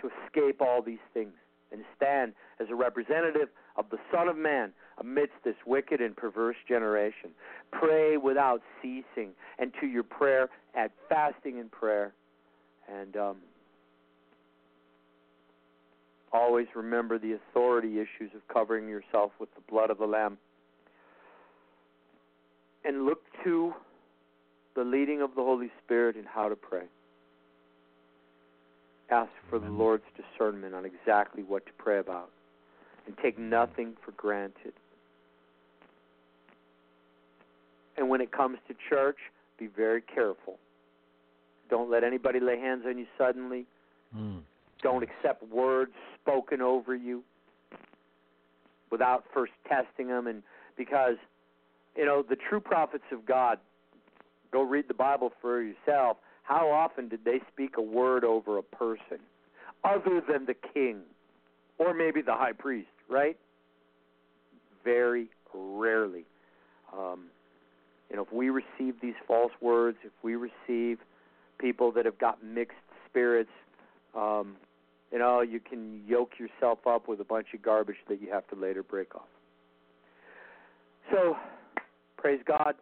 to escape all these things and stand as a representative of the Son of Man amidst this wicked and perverse generation. Pray without ceasing, and to your prayer add fasting and prayer. And um, always remember the authority issues of covering yourself with the blood of the Lamb. and look to the leading of the Holy Spirit in how to pray. Ask for the Lord's discernment on exactly what to pray about and take nothing for granted. And when it comes to church, be very careful. Don't let anybody lay hands on you suddenly. Mm. Don't accept words spoken over you without first testing them and because you know the true prophets of God go read the Bible for yourself how often did they speak a word over a person other than the king or maybe the high priest right very rarely um, you know if we receive these false words if we receive people that have got mixed spirits um, you know, you can yoke yourself up with a bunch of garbage that you have to later break off. So, praise God.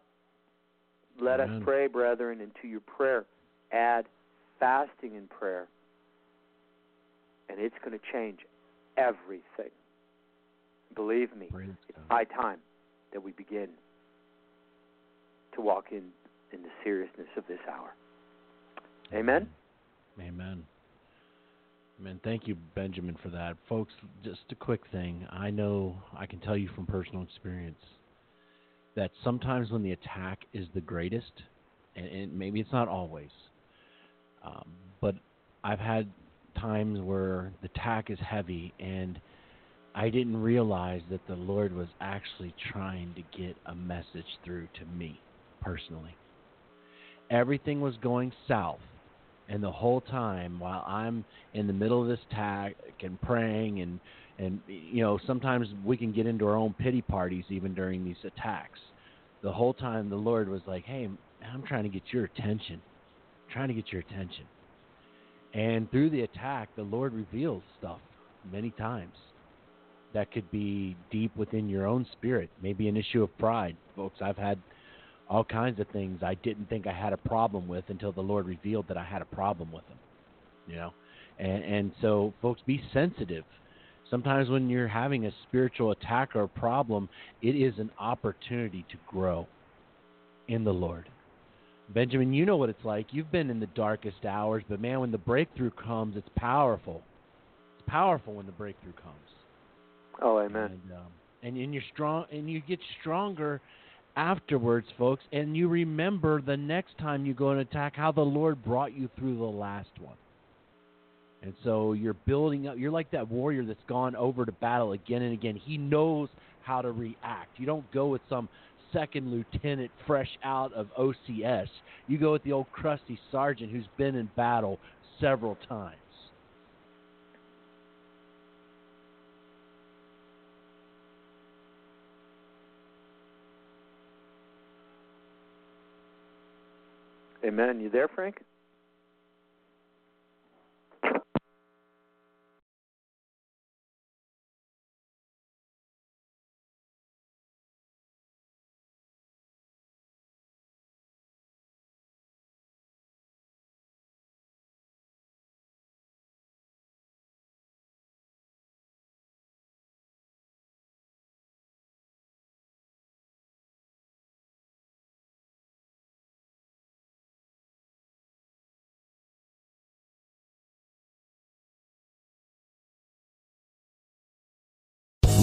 Let Amen. us pray, brethren, and to your prayer, add fasting and prayer. And it's going to change everything. Believe me, Praise it's God. high time that we begin to walk in, in the seriousness of this hour. Amen? Amen. Amen. Thank you, Benjamin, for that. Folks, just a quick thing. I know, I can tell you from personal experience that sometimes when the attack is the greatest, and, and maybe it's not always, um, but I've had times where the attack is heavy and I didn't realize that the Lord was actually trying to get a message through to me personally. Everything was going south and the whole time while I'm in the middle of this attack and praying and and you know sometimes we can get into our own pity parties even during these attacks. The whole time the Lord was like, "Hey, I'm trying to get your attention. I'm trying to get your attention." And through the attack, the Lord reveals stuff many times that could be deep within your own spirit, maybe an issue of pride. Folks, I've had all kinds of things I didn't think I had a problem with until the Lord revealed that I had a problem with them. You know, and and so folks, be sensitive. Sometimes when you're having a spiritual attack or a problem, it is an opportunity to grow in the Lord. Benjamin, you know what it's like. You've been in the darkest hours, but man, when the breakthrough comes, it's powerful. It's powerful when the breakthrough comes. Oh, amen. And, um, and and you're strong, and you get stronger afterwards, folks. And you remember the next time you go and attack how the Lord brought you through the last one. And so you're building up. You're like that warrior that's gone over to battle again and again. He knows how to react. You don't go with some second lieutenant fresh out of OCS. You go with the old crusty sergeant who's been in battle several times. Amen. You there, Frank?